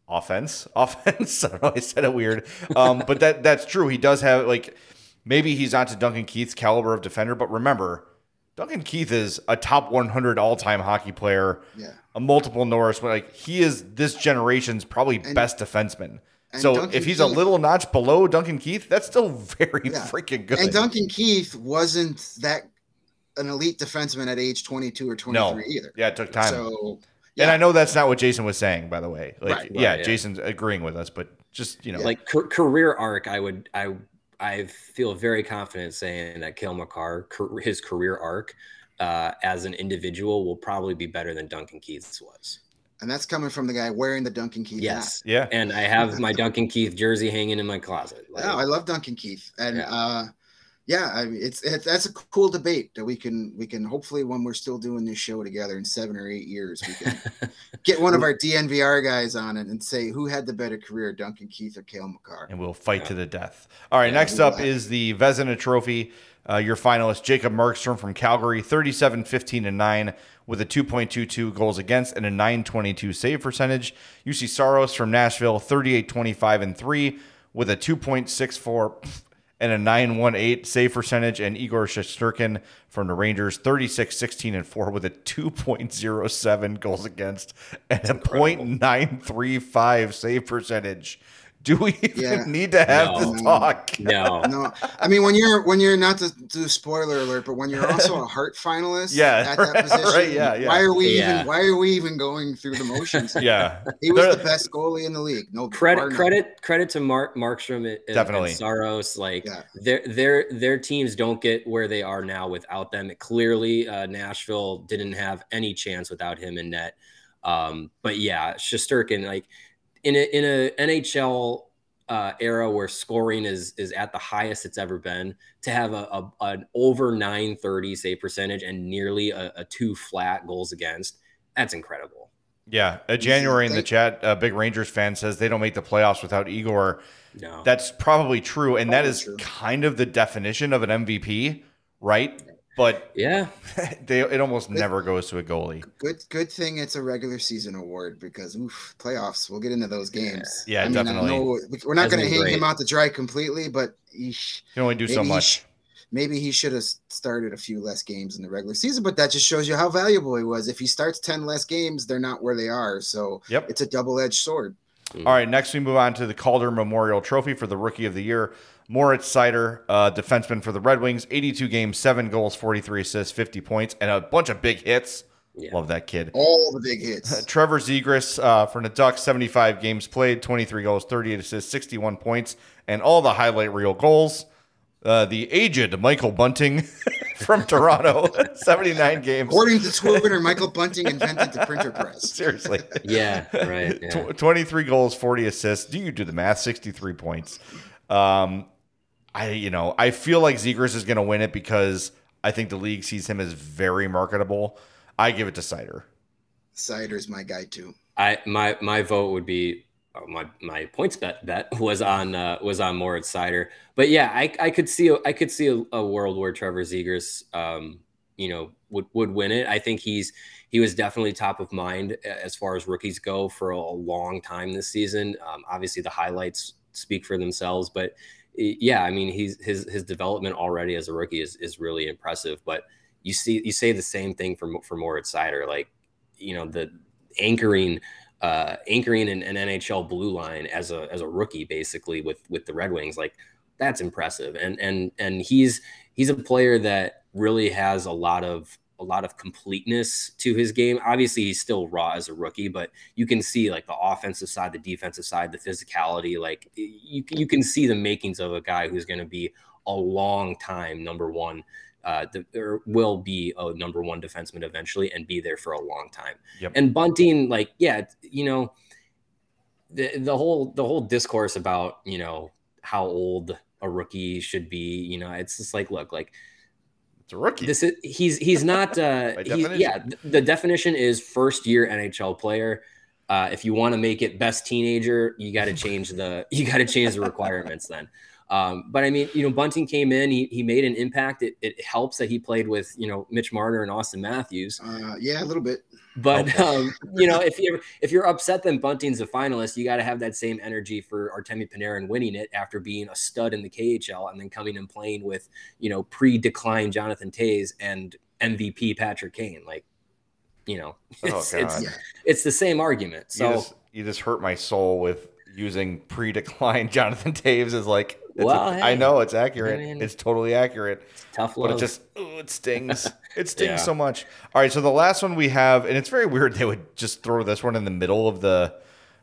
Speaker 1: Offense, offense. I don't know. I said it weird, um, but that that's true. He does have like maybe he's not to Duncan Keith's caliber of defender, but remember, Duncan Keith is a top 100 all-time hockey player,
Speaker 2: Yeah.
Speaker 1: a multiple Norris. But like he is this generation's probably
Speaker 2: And-
Speaker 1: best defenseman. So
Speaker 2: Duncan
Speaker 1: if he's a little notch below Duncan Keith, that's still very
Speaker 2: Yeah.
Speaker 1: freaking good.
Speaker 2: And Duncan Keith wasn't that an elite defenseman at age 22 or 23
Speaker 1: no,
Speaker 2: either.
Speaker 1: yeah, it took time.
Speaker 2: So
Speaker 1: And. I know that's not what Jason was saying, by the way. Like,
Speaker 2: Right.
Speaker 1: yeah,
Speaker 3: Right, yeah.
Speaker 1: Jason's agreeing with us, but just you know,
Speaker 3: like car- career arc i would i i feel very confident saying that Cale Makar, car- his career arc uh, as an individual will probably be better than Duncan Keith's was.
Speaker 2: and that's coming from the guy wearing the Duncan Keith hat.
Speaker 3: Yes.
Speaker 1: yeah,
Speaker 3: And I have my Duncan Keith jersey hanging in my closet. Like,
Speaker 2: No, I love Duncan Keith, and
Speaker 3: Yeah.
Speaker 2: uh, yeah, I mean, it's, it's that's a cool debate that we can we can hopefully when we're still doing this show together in seven or eight years, we can get one of our DNVR guys on it and say who had the better career, Duncan Keith or Cale Makar.
Speaker 1: and we'll fight to the death. All right,
Speaker 3: Yeah,
Speaker 1: next up is the Vezina Trophy. Uh, your finalist, Jacob Markstrom from Calgary, 37, 15, and 9, with a 2.22 goals against and a 922 save percentage. Juuse Saros from Nashville, 38, 25, and 3, with a 2.64 and a 918 save percentage. And Igor Shesterkin from the Rangers, 36, 16, and 4, with a 2.07 goals against and a .935 save percentage. Do we even
Speaker 2: Yeah.
Speaker 1: need to have
Speaker 3: No.
Speaker 1: this talk?
Speaker 3: no.
Speaker 2: No, I mean when you're when you're not to do spoiler alert, but when you're also a Hart finalist,
Speaker 1: Yeah,
Speaker 2: at that
Speaker 1: right,
Speaker 2: position,
Speaker 1: right, yeah, yeah.
Speaker 2: why are we
Speaker 3: Yeah.
Speaker 2: even why are we even going through the motions?
Speaker 1: Yeah.
Speaker 2: He was
Speaker 1: They're-
Speaker 2: the best goalie in the league. No
Speaker 3: credit
Speaker 2: bar
Speaker 3: credit credit to Mark Markstrom and, and-
Speaker 1: Definitely.
Speaker 3: and Saros. Like
Speaker 2: Yeah.
Speaker 3: their their their teams don't get where they are now without them. Clearly, uh, Nashville didn't have any chance without him in net. Um, but yeah, Shesterkin, like in a in a NHL uh, era where scoring is is at the highest it's ever been, to have a, a an over 930 save percentage and nearly a, a two flat goals against, that's incredible.
Speaker 1: Yeah. Uh, January in the chat, a big Rangers fan says they don't make the playoffs without Igor.
Speaker 3: No,
Speaker 1: That's probably true. And that
Speaker 2: Probably
Speaker 1: is
Speaker 2: true.
Speaker 1: kind of the definition of an MVP, right? But
Speaker 3: yeah,
Speaker 1: they, it almost never goes to a goalie.
Speaker 2: Good good thing it's a regular season award because oof, playoffs. We'll get into those games.
Speaker 1: Yeah,
Speaker 2: I mean,
Speaker 1: definitely.
Speaker 2: I know we're not going to hang
Speaker 3: great.
Speaker 2: him out to dry completely, but eesh,
Speaker 1: You can only do so
Speaker 2: maybe he
Speaker 1: much.
Speaker 2: maybe he should have started a few less games in the regular season. But that just shows you how valuable he was. If he starts ten less games, they're not where they are. So
Speaker 1: Yep.
Speaker 2: it's a double edged sword. Hmm.
Speaker 1: All right, next we move on to the Calder Memorial Trophy for the Rookie of the Year. Moritz Seider, uh, defenseman for the Red Wings, 82 games, seven goals, 43 assists, 50 points, and a bunch of big hits.
Speaker 3: Yeah.
Speaker 1: Love that kid.
Speaker 2: All the big hits.
Speaker 1: Trevor Zegras uh, for the Ducks, 75 games played, 23 goals, 38 assists, 61 points, and all the highlight reel goals. Uh, the aged Michael Bunting from Toronto, 79 games.
Speaker 2: According to Twitter, Michael Bunting invented the printer press.
Speaker 1: Seriously.
Speaker 3: Yeah, right. Yeah.
Speaker 1: Tw- 23 goals, 40 assists. Do you do the math? 63 points. Um, I, you know, I feel like Zegras is going to win it because I think the league sees him as very marketable. I give it to Seider.
Speaker 2: Seider's my guy too.
Speaker 3: I my my vote would be oh, my my PointsBet bet was on uh, was on Moritz Seider. But yeah, I, I could see I could see a, a world where Trevor Zegras, um, you know, would would win it. I think he's he was definitely top of mind as far as rookies go for a long time this season. Um, obviously, the highlights speak for themselves, but yeah, I mean, he's his his development already as a rookie is is really impressive. But you see, you say the same thing for for Moritz Seider, like you know the anchoring uh, anchoring an, an, NHL blue line as a as a rookie, basically with with the Red Wings, like that's impressive. And and and he's he's a player that really has a lot of a lot of completeness to his game. Obviously, he's still raw as a rookie, but you can see like the offensive side, the defensive side, the physicality. Like you you can see the makings of a guy who's going to be a long time number one. Uh, the, or will be a number one defenseman eventually and be there for a long time.
Speaker 1: Yep.
Speaker 3: And Bunting, like, yeah, you know, the the whole the whole discourse about you know how old a rookie should be, you know, it's just like, look, like
Speaker 1: it's a rookie.
Speaker 3: This is he's he's not. Uh, he's, yeah, the definition is first year NHL player. Uh, if you want to make it best teenager, you got to change the you got to change the requirements then. Um, but I mean, you know, Bunting came in, he, he made an impact. It, it helps that he played with, you know, Mitch Marner and Auston Matthews.
Speaker 2: Uh, yeah, a little bit.
Speaker 3: But okay. um, you know, if you're if you're upset that Bunting's a finalist, you got to have that same energy for Artemi Panarin winning it after being a stud in the KHL and then coming and playing with, you know, pre-decline Jonathan Toews and MVP Patrick Kane. Like, you know, it's oh, it's, it's, the same argument. So
Speaker 1: you just, you just hurt my soul with using pre-decline Jonathan Toews as like well, a, hey, I know it's accurate. I mean, it's totally accurate. It's
Speaker 3: tough love.
Speaker 1: But it just ooh, it stings. It stings yeah. so much. All right, so the last one we have, and it's very weird they would just throw this one in the middle of the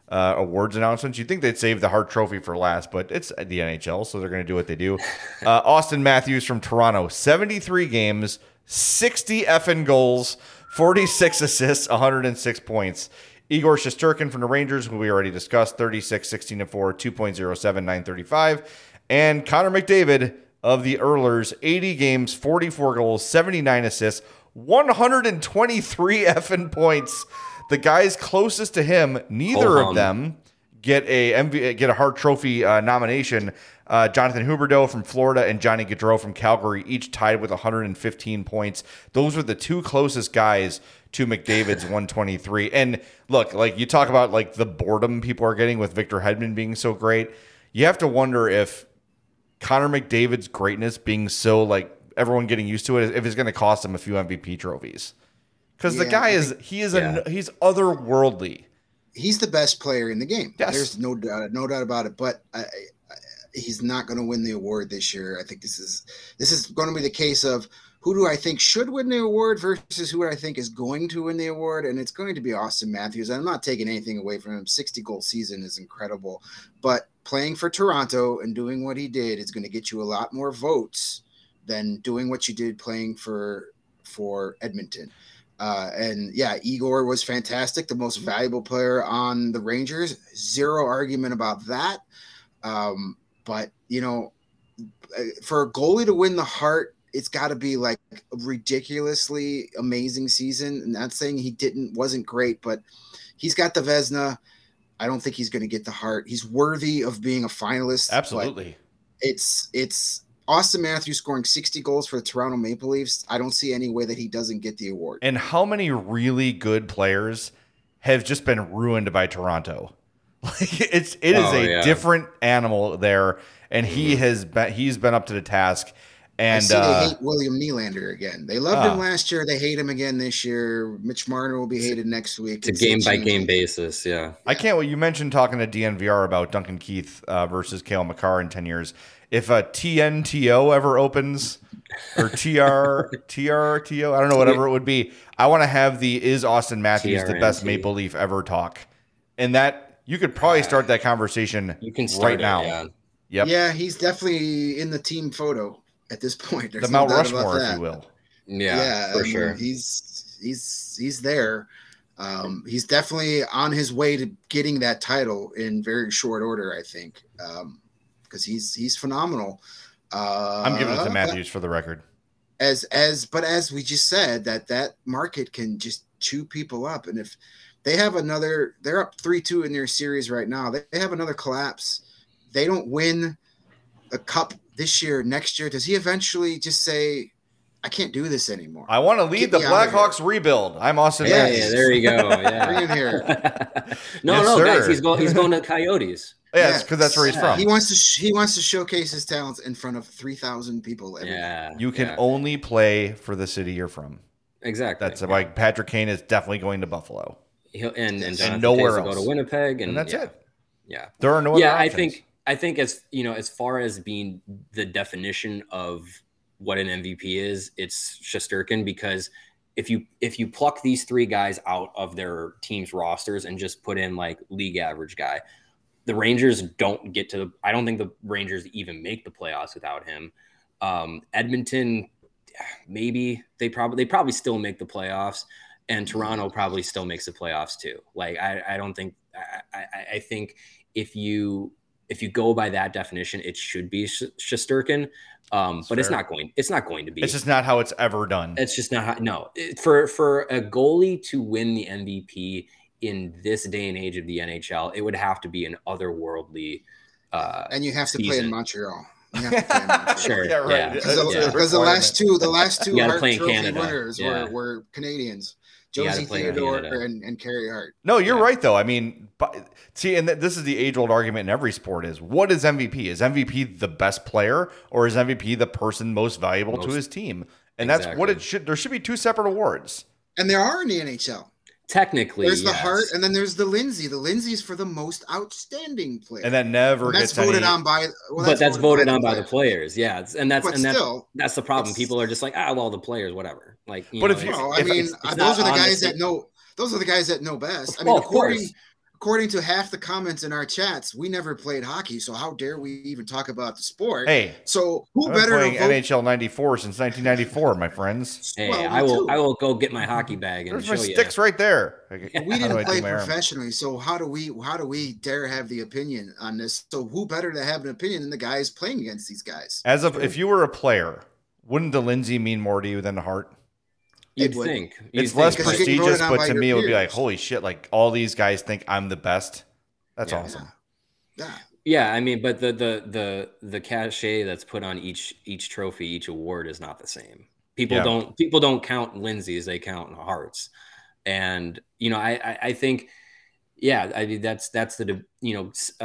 Speaker 1: uh, awards announcements. You'd think they'd save the Hart Trophy for last, but it's the NHL, so they're going to do what they do. Uh, Auston Matthews from Toronto, 73 games, 60 effing goals, 46 assists, 106 points. Igor Shesterkin from the Rangers, who we already discussed, 36, 16 and 4, 2.07, 935. And Connor McDavid of the Oilers, 80 games, 44 goals, 79 assists, 123 effing points. The guys closest to him, neither of them get a MV, get a Hart Trophy uh, nomination. Uh, Jonathan Huberdeau from Florida and Johnny Gaudreau from Calgary, each tied with 115 points. Those were the two closest guys to McDavid's 123. And look, like you talk about like the boredom people are getting with Victor Hedman being so great. You have to wonder if Connor McDavid's greatness being so like everyone getting used to it if it's going to cost him a few MVP trophies. Because yeah, the guy is he is yeah. a he's otherworldly.
Speaker 2: He's the best player in the game. Yes. There's no doubt, no doubt about it. But I, I, he's not going to win the award this year. I think this is this is going to be the case of who do I think should win the award versus who I think is going to win the award, and it's going to be Auston Matthews. I'm not taking anything away from him. 60 goal season is incredible, but playing for Toronto and doing what he did is going to get you a lot more votes than doing what you did playing for for Edmonton. Uh, and yeah, Igor was fantastic, the most valuable player on the Rangers. Zero argument about that. Um, but you know, for a goalie to win the Hart, it's got to be like a ridiculously amazing season. And not saying he didn't wasn't great, but he's got the Vezina. I don't think he's going to get the Hart. He's worthy of being a finalist.
Speaker 1: Absolutely.
Speaker 2: It's it's Auston Matthews scoring 60 goals for the Toronto Maple Leafs. I don't see any way that he doesn't get the award.
Speaker 1: And how many really good players have just been ruined by Toronto? Like it's it is oh, a yeah. different animal there, and he mm-hmm. has been he's been up to the task. And
Speaker 2: I see
Speaker 1: uh,
Speaker 2: they hate William Nylander again. They loved
Speaker 1: Ah.
Speaker 2: him last year. They hate him again this year. Mitch Marner will be hated next week.
Speaker 3: It's a game by game basis. Yeah.
Speaker 1: I can't. Well, you mentioned talking to DNVR about Duncan Keith uh, versus Cale Makar in ten years. If a TNTO ever opens, or TR TRTO, I don't know whatever it would be. I want to have the is Auston Matthews the best Maple Leaf ever talk, and that you could probably start that conversation
Speaker 3: You can start
Speaker 1: right
Speaker 3: it,
Speaker 1: now.
Speaker 3: Yeah.
Speaker 1: Yep,
Speaker 2: Yeah, he's definitely in the team photo at this point. There's
Speaker 1: the
Speaker 2: no
Speaker 1: Mount
Speaker 2: doubt about
Speaker 1: Rushmore, if you will.
Speaker 3: Yeah,
Speaker 2: I
Speaker 3: for
Speaker 2: mean,
Speaker 3: sure.
Speaker 2: He's he's he's there. Um, he's definitely on his way to getting that title in very short order. I think because he's he's phenomenal. Uh,
Speaker 1: I'm giving it to Matthews for the record.
Speaker 2: As as but as we just said that that market can just chew people up, and if they have another, they're up three two in their series right now. They, they have another collapse. They don't win a cup this year. Next year, does he eventually just say, "I can't do this anymore"?
Speaker 1: I want to lead
Speaker 2: Get
Speaker 1: the
Speaker 2: me out of here.
Speaker 1: Blackhawks rebuild. I'm Auston
Speaker 2: Yeah,
Speaker 3: Yeah,
Speaker 1: Matthews.
Speaker 3: yeah, there you go.
Speaker 2: Bring
Speaker 3: Yeah.
Speaker 2: him here.
Speaker 3: no,
Speaker 1: Yes,
Speaker 3: no,
Speaker 1: sir.
Speaker 3: guys, he's going. He's going to Coyotes.
Speaker 1: Yeah, because that's where he's from.
Speaker 2: He wants to sh- he wants to showcase his talents in front of three thousand people. Every
Speaker 3: Yeah,
Speaker 1: you can
Speaker 3: yeah,
Speaker 1: only play for the city you're from.
Speaker 3: exactly.
Speaker 1: That's
Speaker 3: yeah.
Speaker 1: why Patrick Kane is definitely going to Buffalo,
Speaker 3: He'll, and and,
Speaker 2: And
Speaker 3: Jonathan
Speaker 1: nowhere
Speaker 3: Toews will
Speaker 1: else.
Speaker 3: go to Winnipeg, and,
Speaker 1: and that's
Speaker 3: yeah,
Speaker 1: it.
Speaker 3: Yeah,
Speaker 1: There are no other
Speaker 3: yeah. I think I think as you know, as far as being the definition of what an MVP is, it's Shesterkin because if you if you pluck these three guys out of their team's rosters and just put in like league average guy, the Rangers don't get to the. I don't think the Rangers even make the playoffs without him. Um, Edmonton, maybe they probably they probably still make the playoffs, and Toronto probably still makes the playoffs too. Like I, I don't think I, I, I think if you if you go by that definition, it should be Sh- Shesterkin, um, but it's not going. It's not going to be.
Speaker 1: it's just not how it's ever done.
Speaker 3: It's just not how, no It- for for a goalie to win the MVP in this day and age of the NHL, it would have to be an otherworldly. Uh,
Speaker 2: and you have to play in
Speaker 3: season.
Speaker 2: Montreal. You have to play in Montreal.
Speaker 3: Sure,
Speaker 1: yeah, right.
Speaker 2: Because
Speaker 1: a
Speaker 2: the, because the last two, the last two
Speaker 3: You gotta
Speaker 2: Hart Trophy
Speaker 3: Canada.
Speaker 2: winners
Speaker 3: Yeah.
Speaker 2: were, were Canadians,
Speaker 3: You gotta Jose
Speaker 2: Theodore
Speaker 3: Canada.
Speaker 2: and, and Carrie Hart.
Speaker 1: No, you're
Speaker 3: Yeah.
Speaker 1: right though. I mean, but, see, and th- this is the age-old argument in every sport: is what is MVP? Is MVP the best player, or is MVP the person most valuable to his team? And that's what it should. There should be two separate awards.
Speaker 2: And there are in the NHL.
Speaker 3: Technically,
Speaker 2: There's the
Speaker 3: yes.
Speaker 2: Hart, and then there's the Lindsay. The Lindsay's for the most outstanding player.
Speaker 1: And that never
Speaker 2: And that's
Speaker 1: gets
Speaker 2: voted
Speaker 1: any.
Speaker 2: on by. Well,
Speaker 3: but that's voted on by the
Speaker 2: players.
Speaker 3: players. Yeah, it's- and that's
Speaker 2: But
Speaker 3: and that's
Speaker 2: still,
Speaker 3: that's the problem. People are just like, ah, well, the players, whatever. Like, you
Speaker 1: But
Speaker 3: know,
Speaker 1: if you-
Speaker 3: it's-
Speaker 2: Well, I mean,
Speaker 3: it's- it's
Speaker 2: those are the guys
Speaker 3: the
Speaker 2: that know. Those are the guys that know best. I mean,
Speaker 3: of
Speaker 2: according
Speaker 3: course.
Speaker 2: According to half the comments in our chats, we never played hockey, so how dare we even talk about the sport?
Speaker 1: hey,
Speaker 2: so who
Speaker 1: I've been
Speaker 2: better
Speaker 1: playing
Speaker 2: to vote?
Speaker 1: NHL '94 since 1994, my friends.
Speaker 3: Hey,
Speaker 2: Well,
Speaker 3: I will.
Speaker 2: too.
Speaker 3: I will go get my hockey bag and
Speaker 1: There's
Speaker 3: show
Speaker 1: my
Speaker 3: you.
Speaker 1: sticks right there.
Speaker 2: we
Speaker 1: How do I
Speaker 2: didn't play
Speaker 1: my arm?
Speaker 2: professionally, so how do we how do we dare have the opinion on this? So who better to have an opinion than the guys playing against these guys?
Speaker 1: As of if you were a player, wouldn't the Lindsay mean more to you than the Hart?
Speaker 3: You'd
Speaker 2: would.
Speaker 3: think. You'd
Speaker 1: It's less
Speaker 3: think,
Speaker 2: because
Speaker 3: but-
Speaker 2: you're getting
Speaker 1: prestigious, but to
Speaker 2: your
Speaker 1: me, it would be like, holy shit! Like all these guys think I'm the best. That's
Speaker 3: Yeah.
Speaker 1: awesome.
Speaker 2: Yeah.
Speaker 3: Yeah, I mean, but the the the the cachet that's put on each each trophy, each award is not the same. People
Speaker 1: Yeah.
Speaker 3: don't people don't count Lindsay's; they count Harts. And you know, I I, I think, yeah, I mean that's that's the you know, s- uh,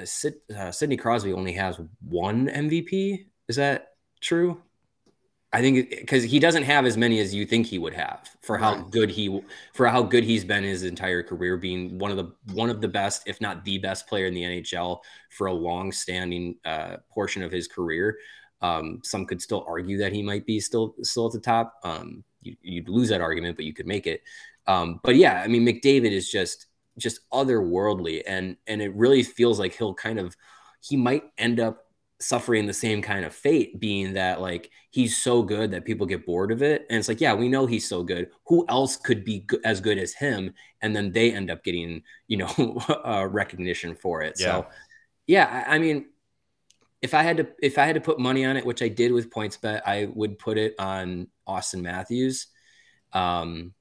Speaker 3: uh, Sid, uh, Sidney Crosby only has one MVP. Is that true? I think because he doesn't have as many as you think he would have for how
Speaker 2: Right.
Speaker 3: good he for how good he's been his entire career, being one of the one of the best, if not the best player in the NHL for a long-standing uh, portion of his career. Um, some could still argue that he might be still still at the top. Um, you, you'd lose that argument, but you could make it. Um, but yeah, I mean, McDavid is just just otherworldly, and and it really feels like he'll kind of he might end up suffering the same kind of fate, being that like he's so good that people get bored of it, and it's like, yeah, we know he's so good. Who else could be go- as good as him? And then they end up getting you know uh, recognition for it.
Speaker 1: Yeah.
Speaker 3: So yeah, I, I mean, if I had to if I had to put money on it, which I did with PointsBet, I would put it on Auston Matthews. Um,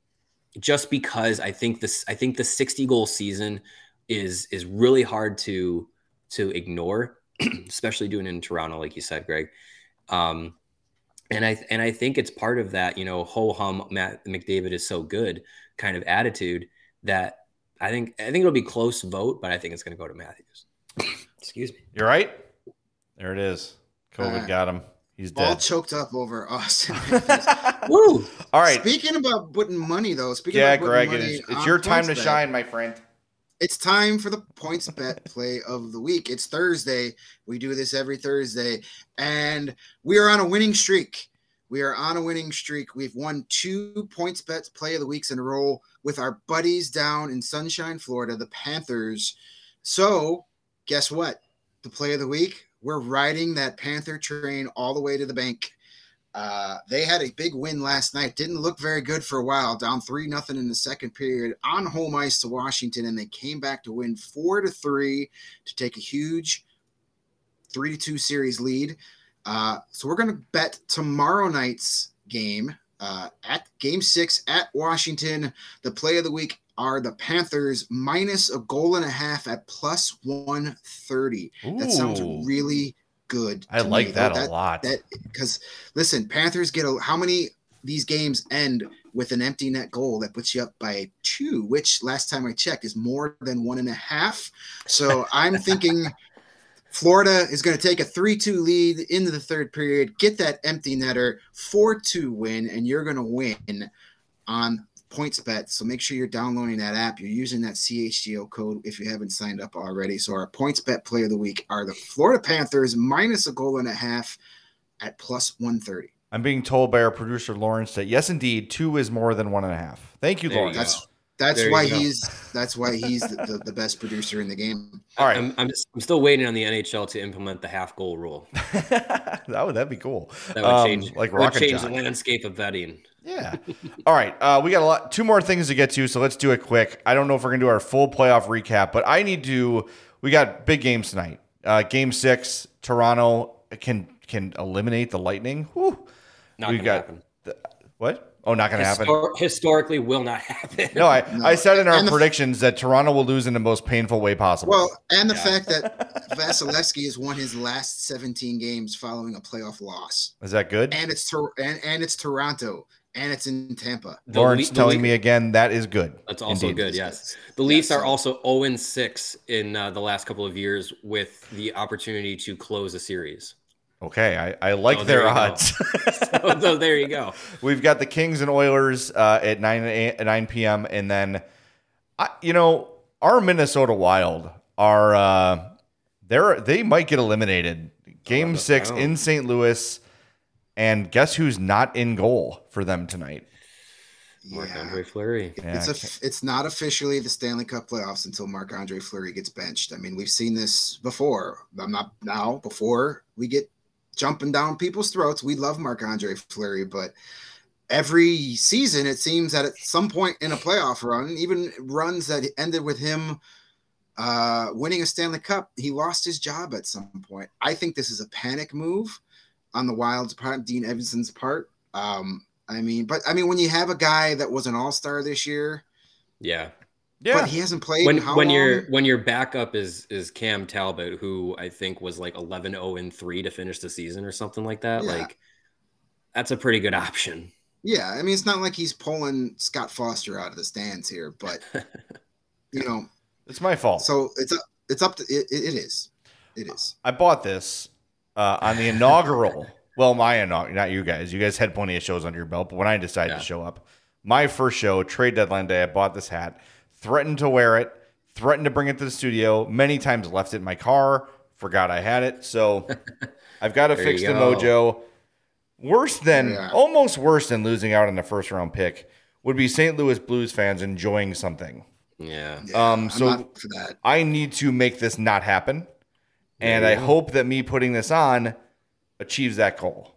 Speaker 3: just because I think this I think the 60 goal season is is really hard to to ignore, especially doing it in Toronto, like you said, Greg. Um, and I and I think it's part of that, you know, ho hum Matt McDavid is so good kind of attitude that I think I think it'll be close vote, but I think it's going to go to Matthews. Excuse me.
Speaker 1: You're right. There it is. COVID
Speaker 2: Uh,
Speaker 1: got him. He's
Speaker 2: all choked up over Auston.
Speaker 3: Woo!
Speaker 1: All right.
Speaker 2: Speaking about putting money, though. Speaking
Speaker 1: Yeah,
Speaker 2: about putting
Speaker 1: Greg,
Speaker 2: money
Speaker 1: it's, it's
Speaker 2: on
Speaker 1: your time to
Speaker 2: PointsBet,
Speaker 1: shine, my friend.
Speaker 2: It's time for the PointsBet play of the week. It's Thursday. We do this every Thursday, and we are on a winning streak. We are on a winning streak. We've won two points bets play of the weeks in a row with our buddies down in Sunshine, Florida, the Panthers. So, guess what? The play of the week, we're riding that Panther train all the way to the bank. Uh, they had a big win last night. Didn't look very good for a while. Down three nothing in the second period on home ice to Washington, and they came back to win four to three to take a huge three to two series lead. Uh, so we're going to bet tomorrow night's game uh, at Game Six at Washington. The play of the week are the Panthers minus a goal and a half at plus one thirty. That sounds really good.
Speaker 1: I like
Speaker 2: me.
Speaker 1: that,
Speaker 2: Though
Speaker 1: a lot.
Speaker 2: that because listen, Panthers get a how many these games end with an empty net goal that puts you up by two, which last time I checked is more than one and a half. So I'm thinking Florida is going to take a 3 2 lead into the third period, get that empty netter, 4 2 win, and you're going to win on PointsBet. So make sure you're downloading that app. You're using that CHGO code if you haven't signed up already. So our PointsBet play of the week are the Florida Panthers minus a goal and a half at plus 130.
Speaker 1: I'm being told by our producer Lawrence that yes, indeed, two is more than one and a half. Thank you,
Speaker 3: There
Speaker 1: Lawrence.
Speaker 3: go.
Speaker 2: That's that's
Speaker 3: There
Speaker 2: why he's that's why he's the, the, the best producer in the game.
Speaker 1: All right,
Speaker 3: I'm, I'm, just, I'm still waiting on the NHL to implement the half goal rule.
Speaker 1: that would that'd be cool.
Speaker 3: That would
Speaker 1: Um,
Speaker 3: change,
Speaker 1: like
Speaker 3: would change
Speaker 1: jock.
Speaker 3: the landscape of betting.
Speaker 1: Yeah. All right. Uh, we got a lot, two more things to get to, so let's do it quick. I don't know if we're gonna do our full playoff recap, but I need to. We got big games tonight. Uh, game six, Toronto can can eliminate the Lightning. Whew.
Speaker 3: Not
Speaker 1: we
Speaker 3: gonna
Speaker 1: got
Speaker 3: happen.
Speaker 1: the- what? Oh, not gonna happen.
Speaker 3: Historically, will not happen.
Speaker 1: No, I,
Speaker 2: No.
Speaker 1: I said in our
Speaker 2: And the-
Speaker 1: predictions that Toronto will lose in the most painful way possible.
Speaker 2: Well, and the
Speaker 3: Yeah.
Speaker 2: fact that Vasilevskiy has won his last 17 games following a playoff loss,
Speaker 1: is that good?
Speaker 2: and it's Tor- and, and it's Toronto, and it's in Tampa.
Speaker 3: The
Speaker 1: Lawrence
Speaker 3: Le-
Speaker 1: telling
Speaker 3: Le-
Speaker 1: me again that is good.
Speaker 3: That's also
Speaker 1: Indeed.
Speaker 3: good. Yes, the Leafs
Speaker 2: Yeah,
Speaker 3: are also 0 6 in uh, the last couple of years with the opportunity to close a series.
Speaker 1: Okay, I, I like
Speaker 3: Oh,
Speaker 1: their odds.
Speaker 3: so, so there you go.
Speaker 1: We've got the Kings and Oilers uh, at nine a- at nine p.m. and then, I, you know, our Minnesota Wild are uh, they're they might get eliminated. Game
Speaker 3: the
Speaker 1: six in St. Louis, and guess who's not in goal for them tonight?
Speaker 3: Marc
Speaker 2: Yeah.
Speaker 3: Andre Fleury.
Speaker 1: Yeah,
Speaker 2: It's a, it's not officially the Stanley Cup playoffs until Marc Andre Fleury gets benched. I mean, we've seen this before. I'm not now before we get jumping down people's throats. We love Marc Andre Fleury, but every season it seems that at some point in a playoff run, even runs that ended with him uh, winning a Stanley Cup, he lost his job at some point. I think this is a panic move on the Wild's part, Dean Evason's part. Um, I mean, but I mean, when you have a guy that was an All Star this year,
Speaker 3: Yeah.
Speaker 1: Yeah,
Speaker 2: but he hasn't played
Speaker 3: When
Speaker 2: in how
Speaker 3: when
Speaker 2: long?
Speaker 3: your when your backup is is Cam Talbot, who I think was like 11 0 and 3 to finish the season or something like that,
Speaker 2: Yeah.
Speaker 3: like that's a pretty good option.
Speaker 2: yeah, I mean, it's not like he's pulling Scott Foster out of the stands here, but you know,
Speaker 1: it's my fault.
Speaker 2: so it's up, it's up to it, it it is, it is.
Speaker 1: I bought this uh, on the inaugural. well, my inaugural, not you guys. You guys had plenty of shows under your belt, but when I decided
Speaker 3: Yeah.
Speaker 1: to show up, my first show, trade deadline day, I bought this hat, threatened to wear it, threatened to bring it to the studio, many times left it in my car, forgot I had it. So I've got to fix the
Speaker 3: go.
Speaker 1: mojo. Worse than,
Speaker 2: Yeah.
Speaker 1: almost worse than losing out on the first round pick would be St. Louis Blues fans enjoying something.
Speaker 3: Yeah.
Speaker 2: Yeah,
Speaker 1: Um, so-
Speaker 2: not for that.
Speaker 1: I need to make this not happen. And I hope that me putting this on achieves that goal.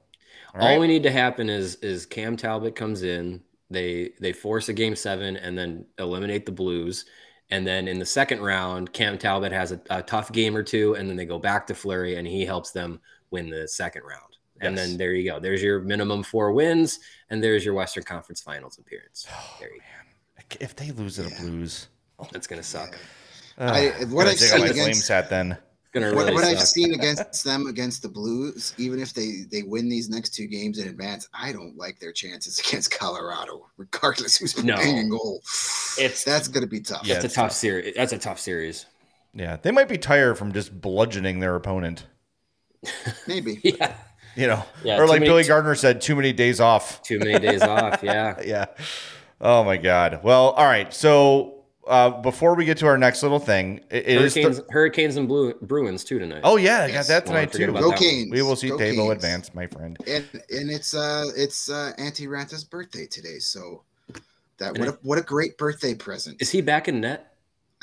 Speaker 1: All
Speaker 3: All
Speaker 1: right?
Speaker 3: we need to happen is is Cam Talbot comes in, they they force a game seven and then eliminate the Blues. And then in the second round, Cam Talbot has a, a tough game or two, and then they go back to Fleury and he helps them win the second round. And
Speaker 1: Yes.
Speaker 3: then there you go. There's your minimum four wins, and there's your Western Conference Finals appearance. There you go.
Speaker 1: if they lose to the
Speaker 2: Yeah.
Speaker 1: Blues,
Speaker 3: That's gonna suck.
Speaker 2: I-
Speaker 1: uh,
Speaker 2: what
Speaker 1: gotta
Speaker 2: I've
Speaker 1: take out
Speaker 2: seen
Speaker 1: my
Speaker 2: against-
Speaker 1: Flames hat then.
Speaker 3: It's gonna
Speaker 2: What,
Speaker 3: really
Speaker 2: what I've seen against them against the Blues, even if they they win these next two games in advance, I don't like their chances against Colorado, regardless who's
Speaker 3: No.
Speaker 2: playing in goal.
Speaker 3: It's-
Speaker 2: that's gonna be tough.
Speaker 1: Yeah.
Speaker 3: That's a tough
Speaker 1: tough.
Speaker 3: series. That's a tough series.
Speaker 1: Yeah, they might be tired from just bludgeoning their opponent.
Speaker 2: Maybe.
Speaker 3: Yeah.
Speaker 1: You know,
Speaker 3: Yeah,
Speaker 1: or like
Speaker 3: many-
Speaker 1: Billy Gardner said, too many days off.
Speaker 3: Too many days off. Yeah.
Speaker 1: yeah. Oh my God. Well, all right. So uh, before we get to our next little thing, it, it is.
Speaker 3: Hurricanes,
Speaker 1: th-
Speaker 3: Hurricanes and Blue, Bruins too tonight.
Speaker 1: oh yeah, I got that tonight
Speaker 3: forget
Speaker 1: too.
Speaker 2: Go
Speaker 3: that.
Speaker 2: Canes.
Speaker 1: We will see
Speaker 2: Go
Speaker 1: Tabo
Speaker 2: Canes.
Speaker 1: advance, my friend.
Speaker 2: And and it's uh it's uh Antti Raanta's birthday today, so that
Speaker 3: And
Speaker 2: what
Speaker 3: I-
Speaker 2: a what a great birthday present.
Speaker 3: Is he back in net?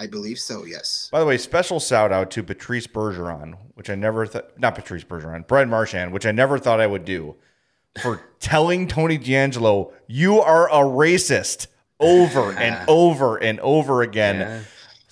Speaker 2: I believe so. Yes.
Speaker 1: By the way, special shout out to Patrice Bergeron, which I never thought, not Patrice Bergeron, Brad Marchand, which I never thought I would do, for telling Tony DeAngelo, you are a racist over and over and over again.
Speaker 3: Yeah.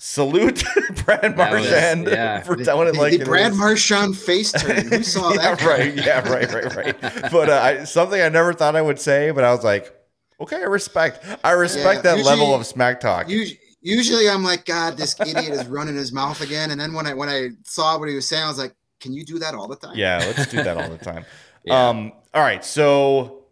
Speaker 1: Salute Brad
Speaker 3: That was-
Speaker 1: Marchand
Speaker 3: yeah.
Speaker 1: for telling it like
Speaker 2: the
Speaker 1: it
Speaker 2: Brad
Speaker 1: is.
Speaker 2: Marchand face turn. Who saw
Speaker 1: yeah,
Speaker 2: that?
Speaker 1: right. Yeah, right, right, right. But uh, I, something I never thought I would say, but I was like, okay, I respect. I respect
Speaker 2: Yeah,
Speaker 1: that level of smack talk.
Speaker 2: Usually, usually I'm like, God, this idiot is running his mouth again. And then when I when I saw what he was saying, I was like, Can you do that all the time?
Speaker 1: Yeah, let's do that all the time.
Speaker 3: Yeah.
Speaker 1: Um, all right, so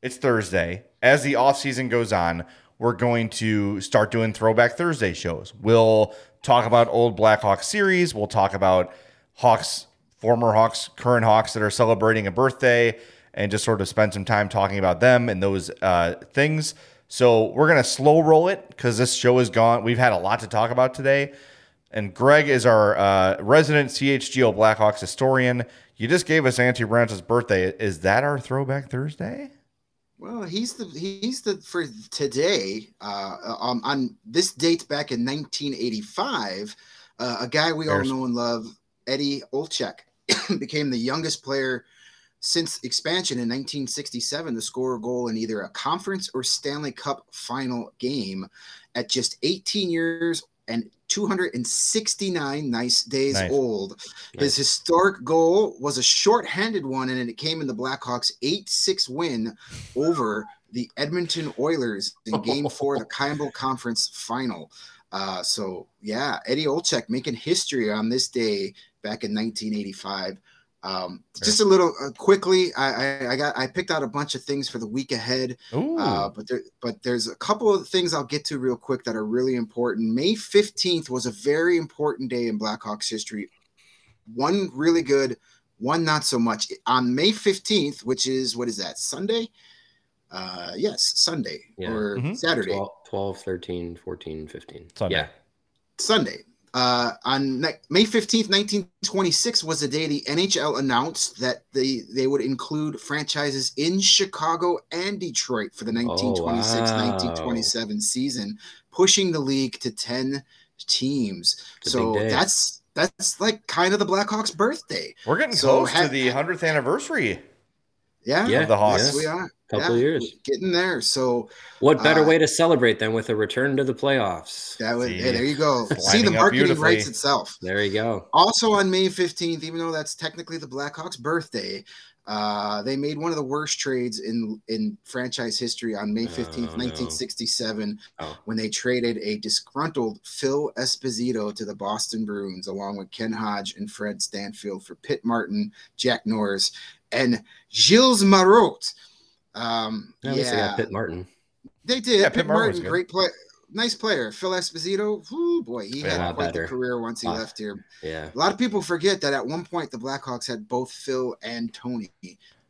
Speaker 1: it's Thursday. As the off season goes on, we're going to start doing throwback Thursday shows. We'll talk about old Blackhawks series. We'll talk about Hawks, former Hawks, current Hawks that are celebrating a birthday, and just sort of spend some time talking about them and those uh, things. So we're gonna slow roll it because this show is gone. We've had a lot to talk about today. And Greg is our uh, resident CHGO Blackhawks historian. You just gave us Auntie Branch's birthday. Is that our throwback Thursday?
Speaker 2: Well, he's the he's the for today. Uh, um, on this date back in 1985, uh, a guy we
Speaker 1: Bears.
Speaker 2: all know and love, Eddie Olczyk, became the youngest player since expansion in 1967 to score a goal in either a conference or Stanley Cup final game at just 18 years and 269 nice days
Speaker 1: Nice.
Speaker 2: old.
Speaker 3: Nice.
Speaker 2: His historic goal was a short-handed one, and it came in the Blackhawks' 8-6 win over the Edmonton Oilers in Game Four of the Campbell Conference Final. Uh, so yeah, Eddie Olczyk making history on this day back in 1985. Um, just a little uh, quickly, I, I, I got I picked out a bunch of things for the week ahead. Uh, but there, but there's a couple of things I'll get to real quick that are really important. May 15th was a very important day in Blackhawks history. One really good, one not so much. On May 15th, which is what is that? Sunday? Uh, yes, Sunday
Speaker 3: Yeah.
Speaker 2: or
Speaker 1: Mhm.
Speaker 2: Saturday.
Speaker 3: 12, 12, 13, 14, 15.
Speaker 1: Sunday.
Speaker 3: Yeah.
Speaker 2: Sunday. Uh, on ne- May 15th, 1926 was the day the NHL announced that they, they would include franchises in Chicago and Detroit for the 1926
Speaker 3: wow.
Speaker 2: 1927 season, pushing the league to 10 teams. So that's that's like kind of the Blackhawks' birthday.
Speaker 1: We're getting
Speaker 2: so
Speaker 1: close
Speaker 2: ha-
Speaker 1: to the 100th anniversary.
Speaker 2: Yeah.
Speaker 3: Yeah.
Speaker 1: Of the Hawks.
Speaker 2: Yes, we are.
Speaker 3: Couple
Speaker 2: Yeah,
Speaker 3: years.
Speaker 2: Getting there. So
Speaker 3: What better
Speaker 2: Uh,
Speaker 3: way to celebrate than with a return to the playoffs?
Speaker 2: that was
Speaker 1: See,
Speaker 2: hey, there you go. See the marketing
Speaker 1: beautifully.
Speaker 2: writes itself.
Speaker 3: There you go.
Speaker 2: Also on May 15th, even though that's technically the Blackhawks' birthday, uh, they made one of the worst trades in in franchise history on May 15th,
Speaker 3: Oh, no.
Speaker 2: 1967,
Speaker 3: Oh.
Speaker 2: when they traded a disgruntled Phil Esposito to the Boston Bruins, along with Ken Hodge and Fred Stanfield for Pitt Martin, Jack Norris, and Gilles Marotte. Um,
Speaker 3: At least they
Speaker 2: yeah,
Speaker 3: got Pitt Martin.
Speaker 2: they did.
Speaker 1: Yeah,
Speaker 2: Pitt,
Speaker 1: Pitt Martin
Speaker 2: Martin, great play, nice player. Phil Esposito, whoo, boy, he
Speaker 1: Yeah,
Speaker 2: had quite
Speaker 3: better.
Speaker 2: the career once he
Speaker 3: Ah.
Speaker 2: left here.
Speaker 3: Yeah.
Speaker 2: A lot of people forget that at one point the Blackhawks had both Phil and Tony